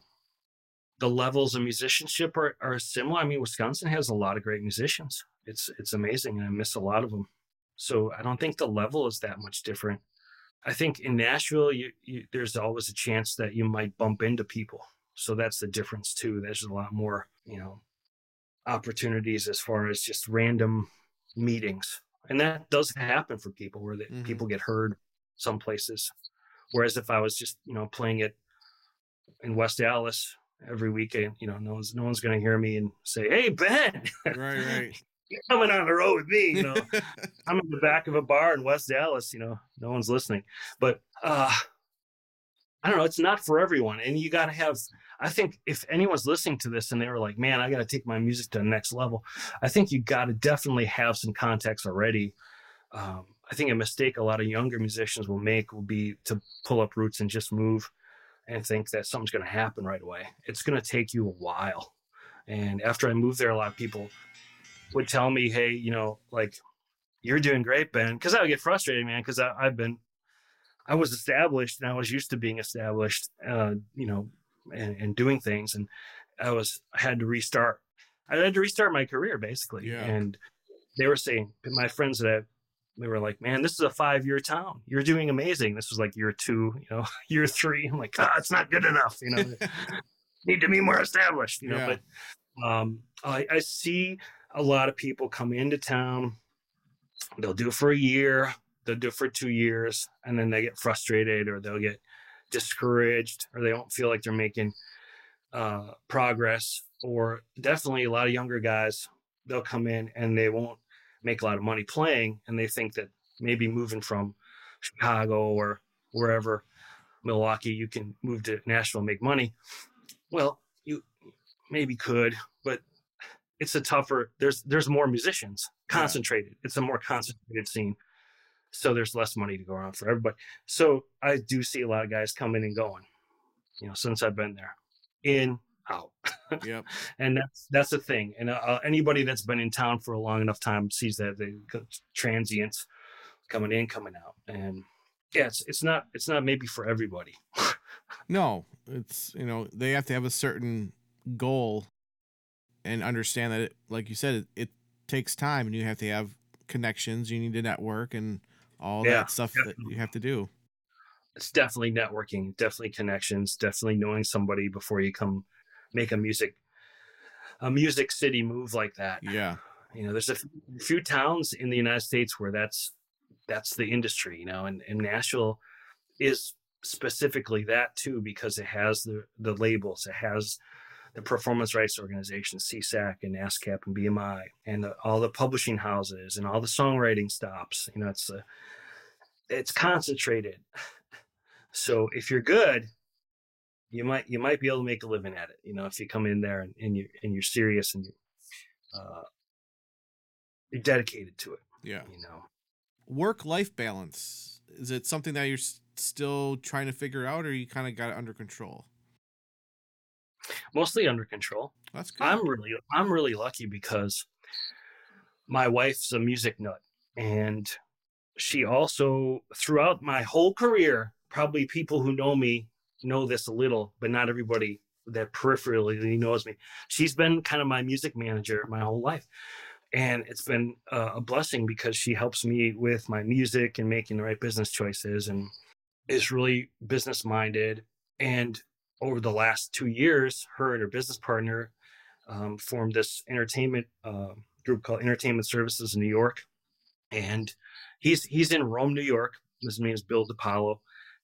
the levels of musicianship are, are similar i mean wisconsin has a lot of great musicians it's it's amazing and i miss a lot of them so i don't think the level is that much different I think in Nashville, you, you, there's always a chance that you might bump into people. So that's the difference too. There's a lot more, you know, opportunities as far as just random meetings, and that does happen for people where the, mm-hmm. people get heard some places. Whereas if I was just, you know, playing it in West Allis every weekend, you know, no one's no one's going to hear me and say, "Hey, Ben." Right, right. You're coming on the road with me. You know, I'm in the back of a bar in West Allis. You know, no one's listening. But uh, I don't know. It's not for everyone, and you got to have. I think if anyone's listening to this and they were like, "Man, I got to take my music to the next level," I think you got to definitely have some context already. Um, I think a mistake a lot of younger musicians will make will be to pull up roots and just move and think that something's going to happen right away. It's going to take you a while. And after I moved there, a lot of people would tell me, hey, you know, like you're doing great, Ben, because I would get frustrated, man, because I've been, I was established and I was used to being established, uh, you know, and, and doing things, and I was I had to restart. I had to restart my career basically, yeah. and they were saying my friends that I, they were like, "Man, this is a five-year town. You're doing amazing." This was like year two, you know, year three. I'm like, "Ah, it's not good enough, you know. Need to be more established, you know." Yeah. But um, I, I see a lot of people come into town. They'll do it for a year, they'll do it for two years, and then they get frustrated or they'll get discouraged or they don't feel like they're making uh, progress. Or definitely a lot of younger guys, they'll come in and they won't make a lot of money playing, and they think that maybe moving from Chicago or wherever Milwaukee, you can move to Nashville and make money. Well, you maybe could, but it's a tougher. There's there's more musicians concentrated. Yeah. It's a more concentrated scene, so there's less money to go around for everybody. So I do see a lot of guys coming and going. You know, since I've been there, in out. Yep. and that's that's the thing. And uh, anybody that's been in town for a long enough time sees that the transients coming in, coming out, and yeah, it's it's not it's not maybe for everybody. no, it's you know they have to have a certain goal and understand that it, like you said, it, it takes time, and you have to have connections. You need to network and all yeah, that stuff definitely. that you have to do. It's definitely networking, definitely connections, definitely knowing somebody before you come make a music a music city move like that. Yeah. You know, there's a few towns in the United States where that's that's the industry, you know, and, and Nashville is specifically that too because it has the the labels, it has the performance rights organizations, SESAC and ASCAP and BMI, and the, all the publishing houses and all the songwriting stops. You know, it's a, it's concentrated. So if you're good, you might you might be able to make a living at it. You know, if you come in there and, and you and you're serious and you uh, you're dedicated to it. Yeah. You know, work life balance is it something that you're still trying to figure out, or you kind of got it under control? Mostly under control. That's good. I'm really I'm really lucky because my wife's a music nut, and she also throughout my whole career, probably people who know me know this a little, but not everybody that peripherally knows me. She's been kind of my music manager my whole life. And it's been a blessing because she helps me with my music and making the right business choices and is really business minded. And over the last two years, her and her business partner um, formed this entertainment uh, group called Entertainment Services in New York. And he's he's in Rome, New York. His name is Bill DiPaolo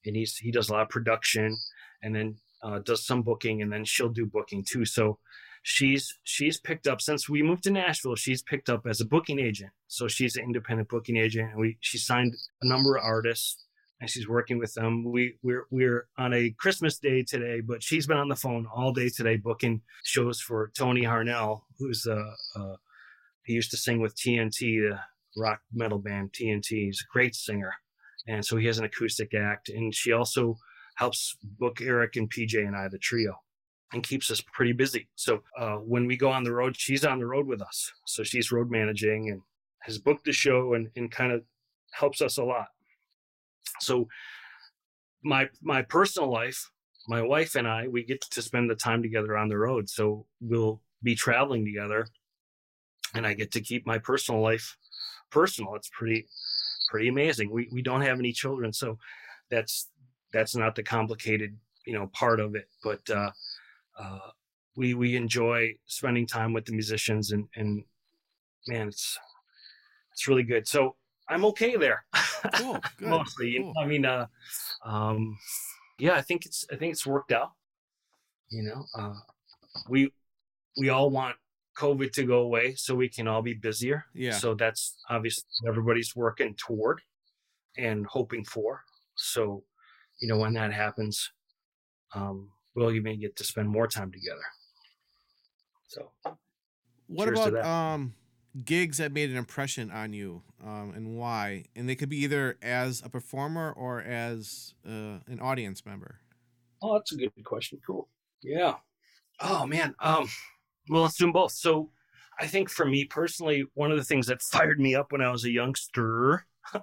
and he's he does a lot of production and then uh, does some booking and then she'll do booking too. So she's she's picked up since we moved to nashville she's picked up as a booking agent. So she's an independent booking agent and we she signed a number of artists and she's working with them. We we're we're on a christmas day today but she's been on the phone all day today booking shows for tony harnell who's uh, uh he used to sing with tnt the rock metal band tnt he's a great singer and so he has an acoustic act. And she also helps book Eric and PJ and I, the trio, and keeps us pretty busy. So uh, when we go on the road, she's on the road with us. So she's road managing and has booked the show and, and kind of helps us a lot. So my my personal life, my wife and I, we get to spend the time together on the road. So we'll be traveling together, and I get to keep my personal life personal. It's pretty pretty amazing. We we don't have any children, so that's that's not the complicated you know part of it. But uh, uh, we we enjoy spending time with the musicians, and and man, it's it's really good. So I'm okay there. Cool, Mostly, cool. I mean, uh, um, yeah, I think it's I think it's worked out. You know, uh, we we all want COVID to go away so we can all be busier. Yeah. So that's obviously everybody's working toward and hoping for. So, you know, when that happens, um, we'll even get to spend more time together. So, what about um, gigs that made an impression on you um, and why? And they could be either as a performer or as uh, an audience member. Oh, that's a good question. Cool. Yeah. Oh man. Um, well, let's do them both. So, I think for me personally, one of the things that fired me up when I was a youngster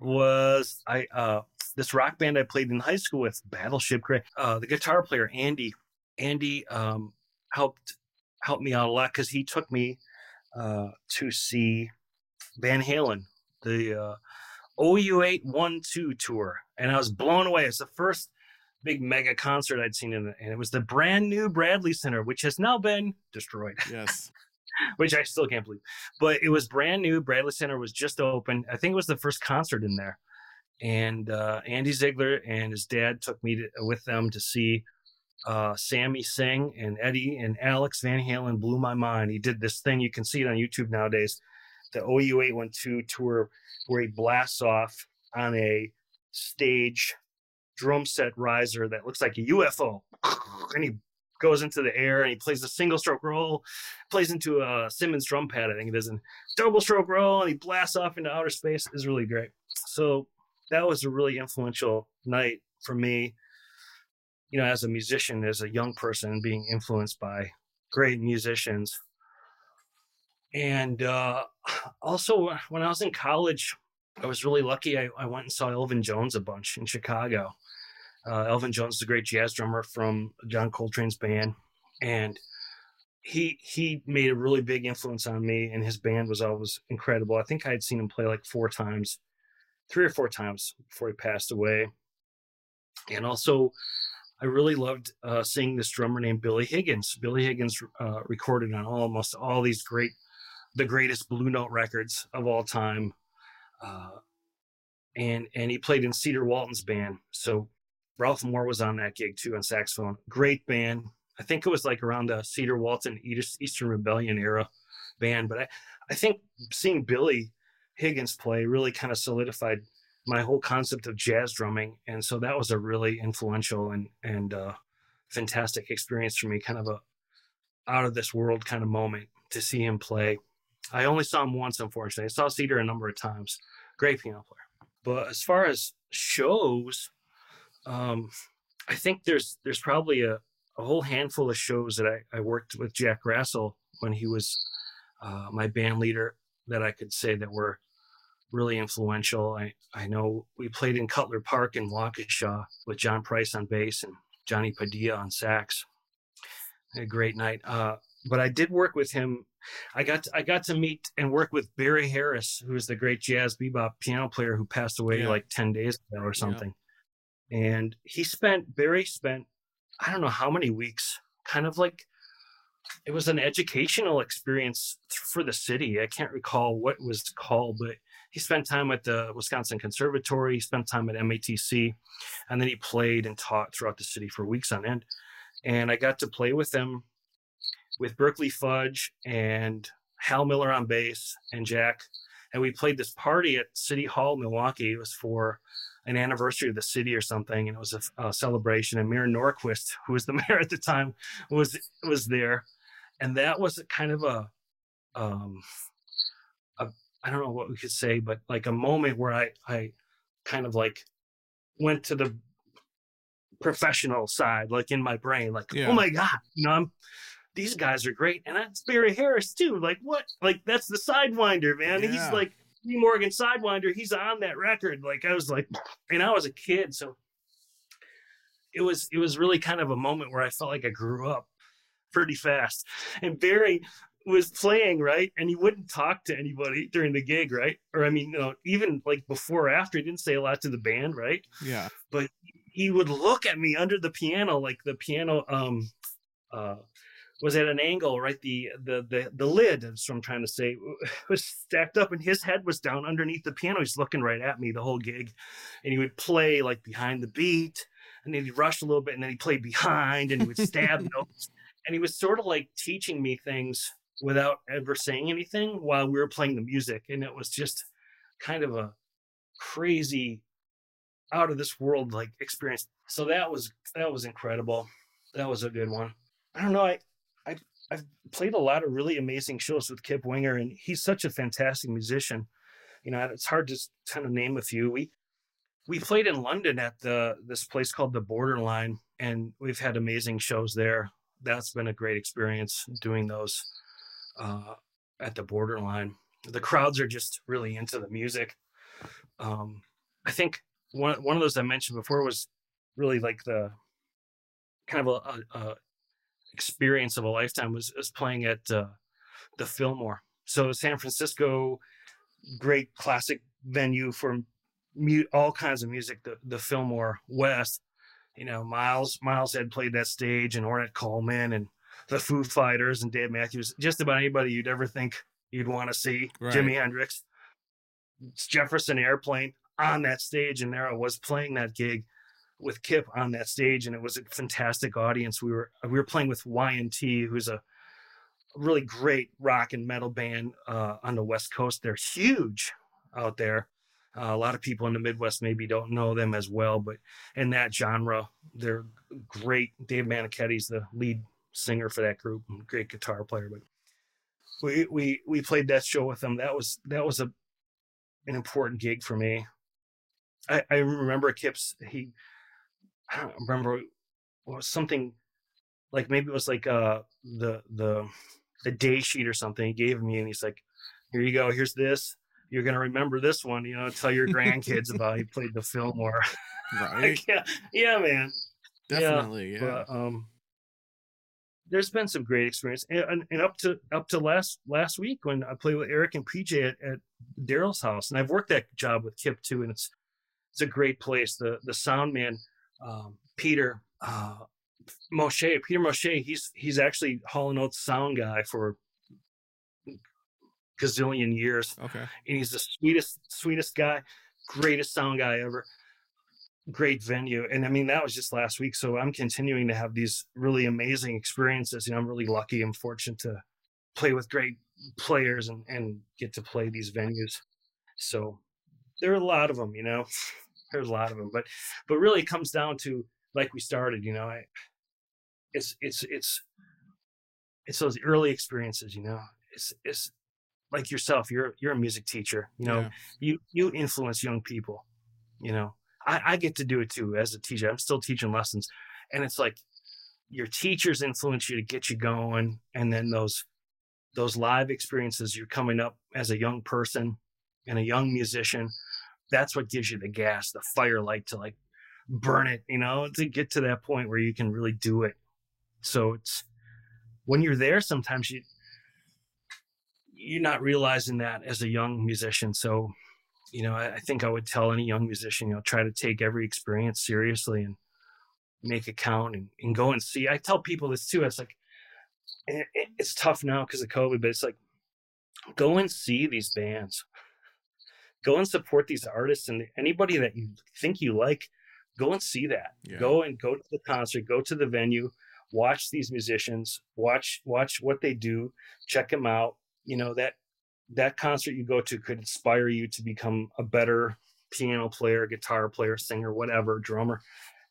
was I uh, this rock band I played in high school with, Battleship Gray. Uh, the guitar player Andy, Andy um, helped helped me out a lot because he took me uh, to see Van Halen, the uh, OU812 tour, and I was blown away. It's the first big mega concert I'd seen in it, and it was the brand new Bradley Center, which has now been destroyed. Yes. which I still can't believe. But it was brand new. Bradley Center was just open. I think it was the first concert in there. And uh, Andy Ziegler and his dad took me to, with them to see uh, Sammy sing, and Eddie and Alex Van Halen blew my mind. He did this thing you can see it on YouTube nowadays, the OU812 tour, where he blasts off on a stage drum set riser that looks like a UFO, and he goes into the air and he plays a single stroke roll, plays into a Simmons drum pad, I think it is, and double stroke roll, and he blasts off into outer space. is really great. So that was a really influential night for me. You know, as a musician, as a young person, being influenced by great musicians. And uh, also, when I was in college, I was really lucky. I, I went and saw Elvin Jones a bunch in Chicago. Uh, Elvin Jones is a great jazz drummer from John Coltrane's band, and he he made a really big influence on me. And his band was always incredible. I think I had seen him play like four times, three or four times before he passed away. And also, I really loved uh, seeing this drummer named Billy Higgins. Billy Higgins uh, recorded on almost all these great, the greatest Blue Note records of all time. Uh, and and he played in Cedar Walton's band. So Ralph Moore was on that gig too on saxophone. Great band. I think it was like around the Cedar Walton Eastern Rebellion era band. But I, I think seeing Billy Higgins play really kind of solidified my whole concept of jazz drumming. And so that was a really influential and and uh, fantastic experience for me, kind of a out of this world kind of moment to see him play. I only saw him once, unfortunately. I saw Cedar a number of times. Great piano player. But as far as shows, um, I think there's there's probably a, a whole handful of shows that I, I worked with Jack Grassel when he was uh, my band leader that I could say that were really influential. I, I know we played in Cutler Park in Waukesha with John Price on bass and Johnny Padilla on sax. A great night. Uh, but I did work with him. I got to, I got to meet and work with Barry Harris, who is the great jazz bebop piano player who passed away yeah. like ten days ago or something. And he spent Barry spent I don't know how many weeks, kind of like it was an educational experience for the city. I can't recall what it was called, but he spent time at the Wisconsin Conservatory, he spent time at MATC, and then he played and taught throughout the city for weeks on end. And I got to play with him with Berkeley Fudge and Hal Miller on bass and Jack. And we played this party at City Hall, Milwaukee. It was for an anniversary of the city or something, and it was a, a celebration. And Mayor Norquist, who was the mayor at the time, was was there, and that was kind of a um, I don't know what we could say, but like a moment where I I kind of like went to the professional side, like in my brain, like, yeah. oh my God, you know, I'm these guys are great. And that's Barry Harris too. Like what? Like that's the sidewinder, man. Yeah. He's like Morgan Sidewinder. He's on that record. Like I was like, and I was a kid, so it was it was really kind of a moment where I felt like I grew up pretty fast. And Barry was playing right and he wouldn't talk to anybody during the gig right or i mean you know, even like before or after he didn't say a lot to the band right yeah but he would look at me under the piano like the piano um uh was at an angle right the the the, the lid that's what i'm trying to say was stacked up and his head was down underneath the piano he's looking right at me the whole gig and he would play like behind the beat and then he'd rush a little bit and then he'd play behind and he would stab notes and he was sort of like teaching me things without ever saying anything while we were playing the music. And it was just kind of a crazy out of this world like experience. So that was that was incredible. That was a good one. I don't know. I I I've played a lot of really amazing shows with Kip Winger, and he's such a fantastic musician. You know, it's hard to kind of name a few. We we played in London at the this place called the Borderline, and we've had amazing shows there. That's been a great experience doing those uh, at the borderline. The crowds are just really into the music. Um, I think one one of those I mentioned before was really like the kind of a, a, a experience of a lifetime was, was playing at uh, the Fillmore. So San Francisco, great classic venue for mute all kinds of music. The the Fillmore West, you know, Miles Miles had played that stage and Ornette Coleman and the Foo Fighters and Dave Matthews, just about anybody you'd ever think you'd want to see. Right. Jimi Hendrix, Jefferson Airplane on that stage, and there I was playing that gig with Kip on that stage, and it was a fantastic audience. We were we were playing with Y&T, who's a really great rock and metal band uh, on the West Coast. They're huge out there, Uh, a lot of people in the Midwest maybe don't know them as well, but in that genre, they're great. Dave Meniketti's the lead singer for that group, great guitar player. But we we we played that show with them. That was that was a an important gig for me. I, I remember Kip's he I don't remember something like maybe it was like uh the the the day sheet or something he gave me and he's like here you go here's this you're gonna remember this one you know tell your grandkids about he played the Fillmore Right. like, yeah yeah man Definitely. Yeah. but, um there's been some great experience and, and, and up to up to last last week when I played with Eric and PJ at, at Daryl's house and I've worked that job with Kip too and it's it's a great place the the sound man um, Peter uh, Moshay, Peter Moshay, he's he's actually Hall and Oates sound guy for gazillion years, okay. and he's the sweetest sweetest guy, greatest sound guy ever. Great venue, and I mean that was just last week. So I'm continuing to have these really amazing experiences. You know, I'm really lucky and fortunate to play with great players and and get to play these venues. So there are a lot of them. You know, there's a lot of them, but but really it comes down to like we started. You know, I it's it's it's it's those early experiences you know it's it's like yourself you're you're a music teacher you know Yeah. you you influence young people you know I, I get to do it too as a teacher i'm still teaching lessons and it's like your teachers influence you to get you going and then those those live experiences you're coming up as a young person and a young musician that's what gives you the gas the firelight to like burn it you know to get to that point where you can really do it. So it's when you're there sometimes you you're not realizing that as a young musician. So you know I, I think i would tell any young musician you know try to take every experience seriously and make it count and, and go and see. I tell people this too it's like it, it's tough now because of covid but it's like go and see these bands go and support these artists and anybody that you think you like. Go and see that. Yeah. go and go to the concert go to the venue watch these musicians watch watch what they do check them out. You know that that concert you go to could inspire you to become a better piano player guitar player singer whatever drummer.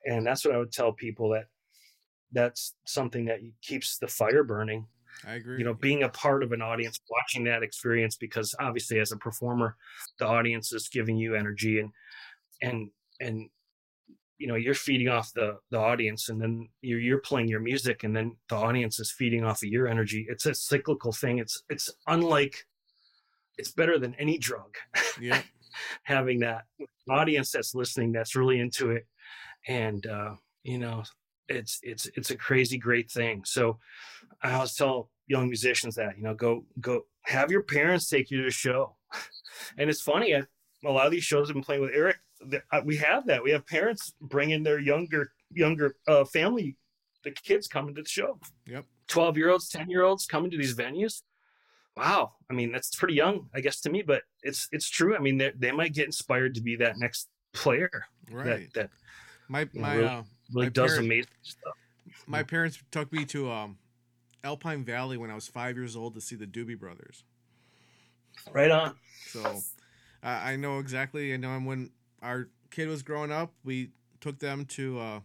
And that's what i would tell people that that's something that keeps the fire burning I agree. you know being a part of an audience watching that experience because obviously as a performer the audience is giving you energy and and and you know you're feeding off the the audience and then you're you're playing your music and then the audience is feeding off of your energy. It's a cyclical thing. It's it's unlike it's better than any drug. Yeah. having that audience that's listening that's really into it. And uh you know it's it's it's a crazy great thing. So i always tell young musicians that you know go go have your parents take you to the show. And it's funny I, a lot of these shows i've been playing with eric uh, we have that. We have parents bringing their younger younger uh, family the kids coming to the show. Yep. 12 year olds 10 year olds coming to these venues. Wow. I mean that's pretty young i guess to me but it's it's true. I mean they, they might get inspired to be that next player Right. that that my my really- uh, really My does parents- amazing stuff. my parents took me to um Alpine Valley when I was five years old to see the Doobie Brothers. right on So I I know exactly. I know when our kid was growing up, we took them to uh,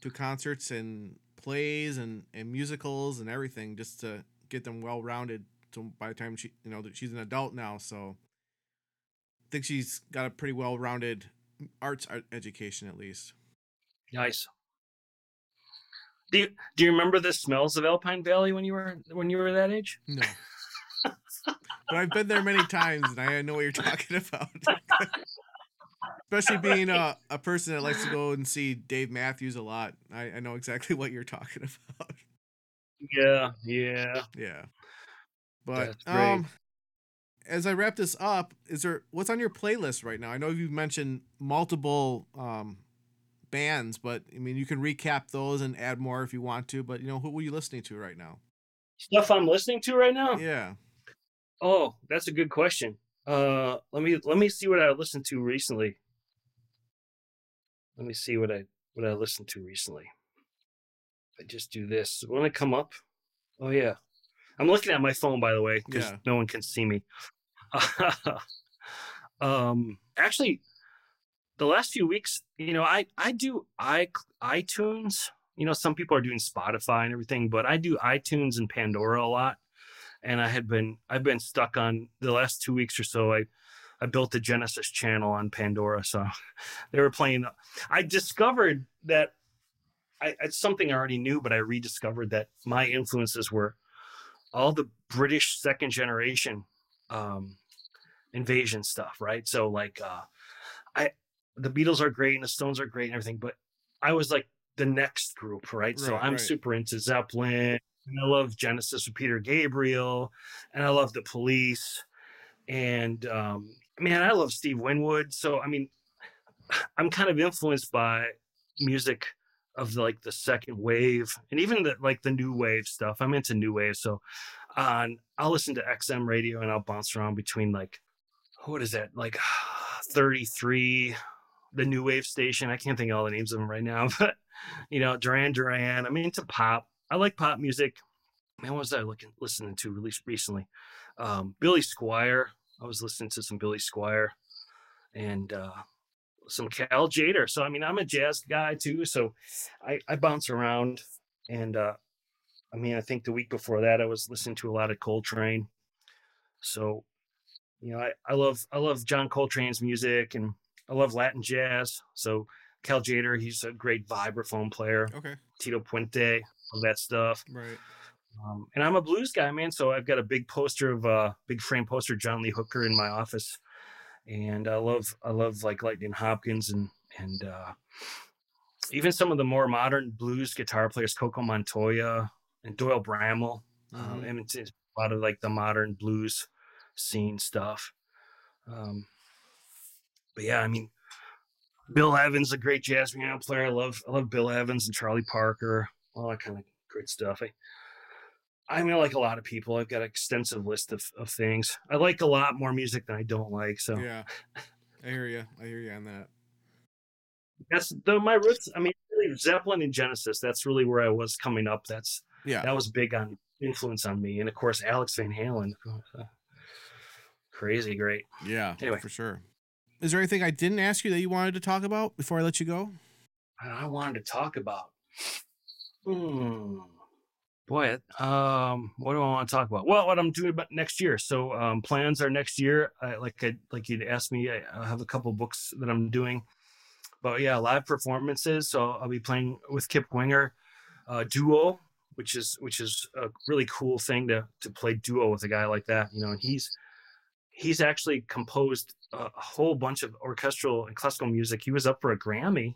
to concerts and plays and, and musicals and everything just to get them well rounded. So by the time she, you know, she's an adult now, so I think she's got a pretty well rounded arts ed- education at least. nice do you do you remember the smells of alpine valley when you were when you were that age No. but I've been there many times and I know what you're talking about. Especially being a, a person that likes to go and see Dave Matthews a lot. I, I know exactly what you're talking about. yeah yeah Yeah. But um as I wrap this up, is there what's on your playlist right now? I know you've mentioned multiple um bands, but I mean you can recap those and add more if you want to, but you know, who are you listening to right now? stuff i'm listening to right now? Yeah. oh that's a good question. Uh let me let me see what i listened to recently. Let me see what i what i listened to recently. I just do this. When i come up? Oh yeah. I'm looking at my phone by the way because Yeah. no one can see me. Um, actually, the last few weeks, you know, I I do i iTunes. You know, some people are doing Spotify and everything, but I do iTunes and Pandora a lot. And I had been I've been stuck on the last two weeks or so. I I built a Genesis channel on Pandora, so they were playing. I discovered that I, it's something I already knew, but I rediscovered that my influences were all the British second generation um, invasion stuff, right? So like, uh, I the Beatles are great and the Stones are great and everything, but I was like the next group, right? right so I'm right. super into Zeppelin. And I love Genesis with Peter Gabriel, and I love the Police, and um, man, I love Steve Winwood. So I mean, I'm kind of influenced by music of like the second wave and even the like the new wave stuff. I'm into new wave, so on I'll listen to XM radio and I'll bounce around between like what is that like 33 the new wave station. I can't think of all the names of them right now, but you know Duran Duran. I'm into pop. I like pop music. Man, what was I looking listening to released recently? Um, Billy Squier. I was listening to some Billy Squier and uh, some Cal Tjader. So I mean, I'm a jazz guy too, so I, I bounce around. And uh, I mean, I think the week before that, I was listening to a lot of Coltrane. So, you know, I, I love I love John Coltrane's music, and I love Latin jazz. So Cal Tjader, he's a great vibraphone player. Okay. Tito Puente, all that stuff. Right. Um, and I'm a blues guy, man. So I've got a big poster of uh big frame poster John Lee Hooker in my office and I love I love like Lightning Hopkins and and uh, even some of the more modern blues guitar players, Coco Montoya and Doyle Bramhall. Um, mm-hmm. Um, and it's, it's, a lot of like the modern blues scene stuff. Um, but yeah, I mean, Bill Evans, a great jazz piano player. I love I love Bill Evans and Charlie Parker, all that kind of great stuff. I, I mean, I like a lot of people. I've got an extensive list of, of things. I like a lot more music than I don't like. So yeah, I hear you. I hear you on that. That's the my roots. I mean, really Zeppelin and Genesis. That's really where I was coming up. That's yeah. That was big on influence on me, and of course Alex Van Halen. Uh, crazy great. Yeah. Anyway, for sure. Is there anything I didn't ask you that you wanted to talk about before I let you go? I wanted to talk about. Hmm boy, um, what do I want to talk about? Well, what I'm doing about next year. So um, plans are next year. I, like I, like you'd asked me, I, I have a couple books that I'm doing. But yeah, live performances. So I'll be playing with Kip Winger, uh, duo, which is which is a really cool thing to to play duo with a guy like that. You know, and he's he's actually composed a, whole bunch of orchestral and classical music. He was up for a Grammy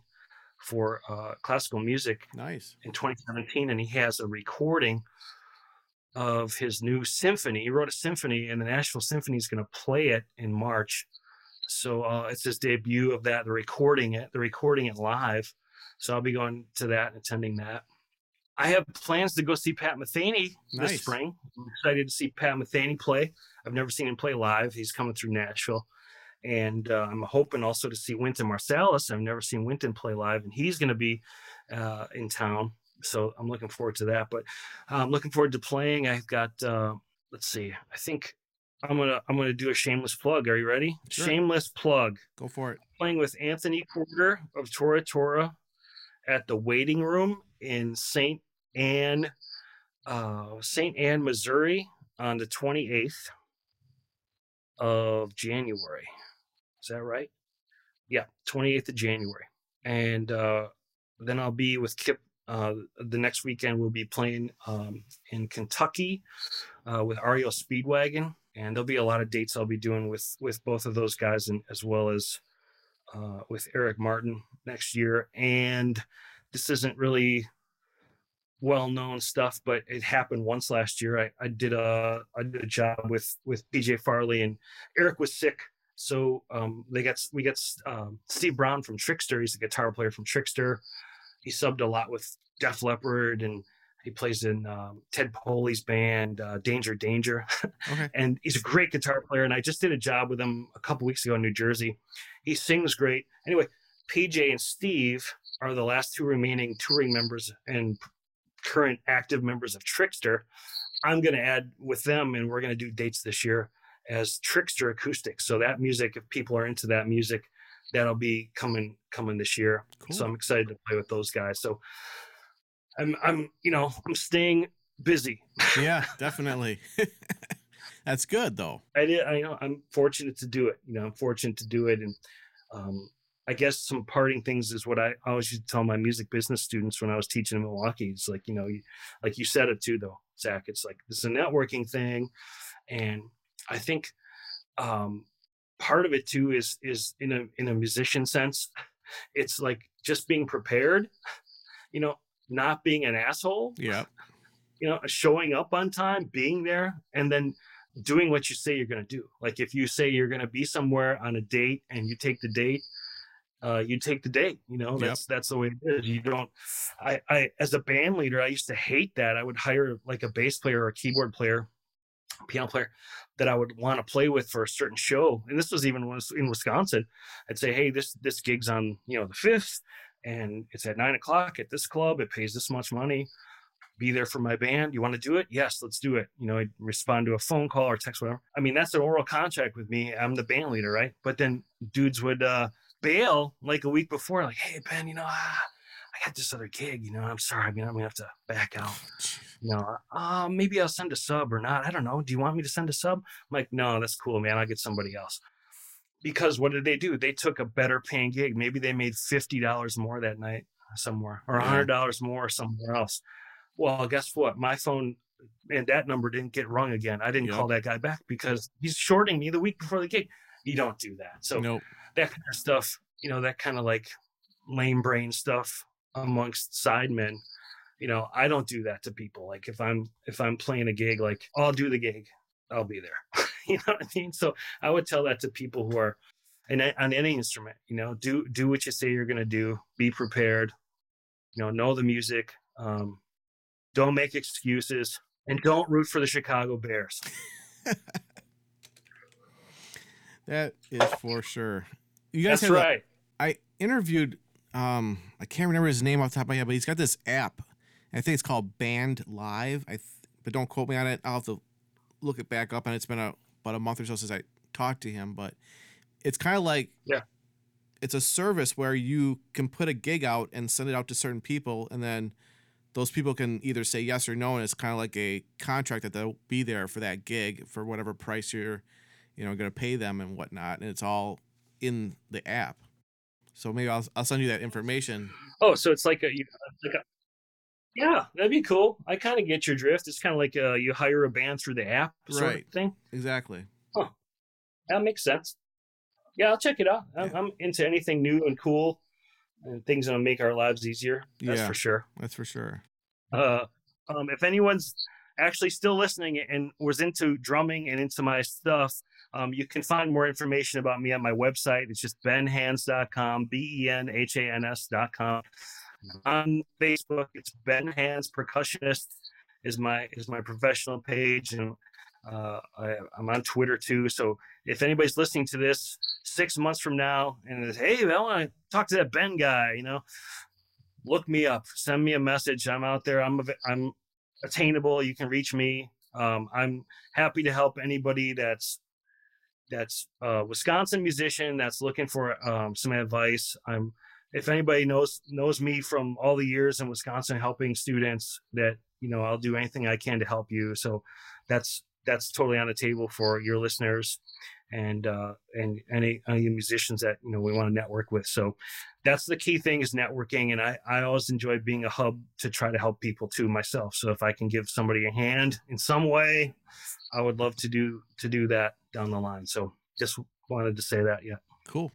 for uh, classical music nice. in 2017 and he has a recording of his new symphony. He wrote a symphony and the nashville symphony is going to play it in march. So uh, it's his debut of that the recording it the recording it live. So i'll be going to that and attending that i have plans to go see pat metheny nice. this spring i'm excited to see pat metheny play i've never seen him play live he's coming through nashville and uh, I'm hoping also to see Wynton Marsalis. I've never seen Wynton play live, and he's going to be uh, in town, so I'm looking forward to that. But uh, I'm looking forward to playing. I've got uh, let's see, I think I'm gonna I'm gonna do a shameless plug. Are you ready? Sure. Shameless plug. Go for it. Playing with Anthony Corder of Tora Tora at the Waiting Room in Saint Anne, uh, Saint Anne, Missouri, on the 28th of January. Is that right? Yeah, 28th of January. And uh, then I'll be with Kip. Uh, the next weekend we'll be playing um, in Kentucky uh, with REO Speedwagon, and there'll be a lot of dates I'll be doing with with both of those guys, and as well as uh, with Eric Martin next year. And this isn't really well known stuff, but it happened once last year. I, I did a I did a job with with PJ Farley, and Eric was sick so um, they got we got um, Steve Brown from Trixter. He's a guitar player from Trixter. He subbed a lot with Def Leppard, and he plays in um, Ted Poley's band, uh, Danger Danger. Okay. and he's a great guitar player. And I just did a job with him a couple weeks ago in New Jersey. He sings great. Anyway, PJ and Steve are the last two remaining touring members and current active members of Trixter. I'm going to add with them, and we're going to do dates this year as Trixter Acoustics. So that music, if people are into that music, that'll be coming coming this year. Cool. So I'm excited to play with those guys. So I'm I'm you know I'm staying busy. yeah, definitely. That's good though. I did. I know. I'm fortunate to do it. You know, I'm fortunate to do it, and um, I guess some parting things is what I always used to tell my music business students when I was teaching in Milwaukee. It's like you know, you, like you said it too, though, Zach. It's like this is a networking thing, and I think um, part of it too is is in a in a musician sense, it's like just being prepared. You know, not being an asshole. Yeah. You know, showing up on time, being there, and then doing what you say you're going to do. Like if you say you're going to be somewhere on a date and you take the date, uh, you take the date. You know, that's yep. that's the way it is. You don't. I, I as a band leader, I used to hate that. I would hire like a bass player or a keyboard player, piano player that I would want to play with for a certain show. And this was even was in Wisconsin. I'd say, hey, this this gig's on you know the fifth, and it's at nine o'clock at this club. It pays this much money be there for my band. You want to do it? Yes, let's do it. You know, I'd respond to a phone call or text, whatever. I mean, that's an oral contract with me. I'm the band leader, right? But then dudes would uh, bail like a week before, like, hey, Ben, you know, ah, I got this other gig. You know, I'm sorry. I mean, I'm gonna have to back out. You know, uh, maybe I'll send a sub or not. I don't know. Do you want me to send a sub? I'm like, no, that's cool, man. I'll get somebody else. Because what did they do? They took a better paying gig. Maybe they made fifty dollars more that night somewhere, or a hundred dollars more somewhere else well, guess what? My phone and that number didn't get rung again. I didn't yep. call that guy back because he's shorting me the week before the gig. You don't do that. So nope. That kind of stuff, you know, that kind of like lame brain stuff amongst sidemen. You know, I don't do that to people. Like if I'm if I'm playing a gig, like I'll do the gig, I'll be there. you know what I mean? So I would tell that to people who are and on any instrument, you know, do do what you say you're gonna do, be prepared, you know, know the music, um, don't make excuses and don't root for the Chicago Bears. that is for sure. You guys That's right. A, I interviewed um I can't remember his name off the top of my head, but he's got this app. I think it's called Band Live. I th- but don't quote me on it. I'll have to look it back up and it's been a, about a month or so since I talked to him, but it's kind of like yeah. It's a service where you can put a gig out and send it out to certain people and then those people can either say yes or no, and it's kind of like a contract that they'll be there for that gig for whatever price you're, you know, going to pay them and whatnot, and it's all in the app. So maybe I'll I'll send you that information. Oh, so it's like a, like a yeah, that'd be cool. I kind of get your drift. It's kind of like uh, you hire a band through the app sort right. of thing. Exactly. Huh. That makes sense. Yeah, I'll check it out. I'm, yeah. I'm into anything new and cool and things that'll make our lives easier. That's yeah, for sure. That's for sure. Uh, um, if anyone's actually still listening and was into drumming and into my stuff, um, you can find more information about me on my website. It's just benhans.com, B E N H A N S.com. On Facebook, it's Ben Hans Percussionist is my is my professional page, and uh, I, am on Twitter too. So if anybody's listening to this six months from now and is, hey, I want to talk to that Ben guy, you know, look me up, send me a message. I'm out there. I'm I'm attainable. You can reach me. Um, I'm happy to help anybody that's that's a Wisconsin musician that's looking for um, some advice. I'm if anybody knows knows me from all the years in Wisconsin helping students, that you know I'll do anything I can to help you. So that's that's totally on the table for your listeners and uh, and any any musicians that you know we want to network with. So that's the key thing is networking, and I I always enjoy being a hub to try to help people too myself. So if I can give somebody a hand in some way, I would love to do to do that down the line. So just wanted to say that. Yeah. Cool.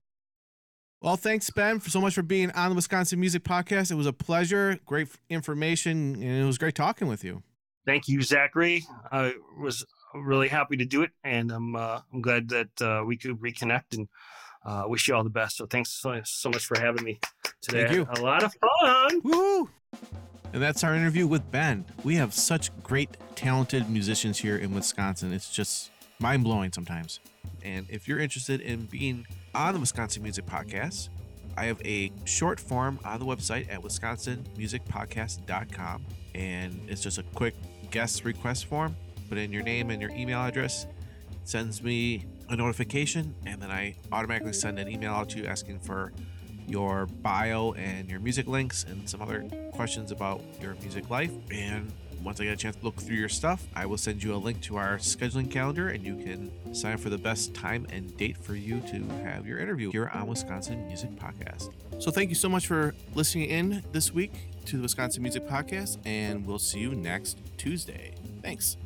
Well, thanks, Ben, for so much for being on the Wisconsin Music Podcast. It was a pleasure. Great information, and it was great talking with you. Thank you, Zachary. I was really happy to do it, and I'm uh, I'm glad that uh, we could reconnect and uh, wish you all the best. So thanks so, so much for having me today. Thank you. A lot of fun. Woo! And that's our interview with Ben. We have such great, talented musicians here in Wisconsin. It's just mind blowing sometimes. And if you're interested in being on the Wisconsin Music Podcast, I have a short form on the website at wisconsinmusicpodcast.com. And it's just a quick guest request form put in your name and your email address. sends me a notification, and then I automatically send an email out to you asking for your bio and your music links and some other questions about your music life. And once I get a chance to look through your stuff, I will send you a link to our scheduling calendar and you can sign up for the best time and date for you to have your interview here on Wisconsin Music Podcast. So thank you so much for listening in this week to the Wisconsin Music Podcast, and we'll see you next Tuesday. Thanks.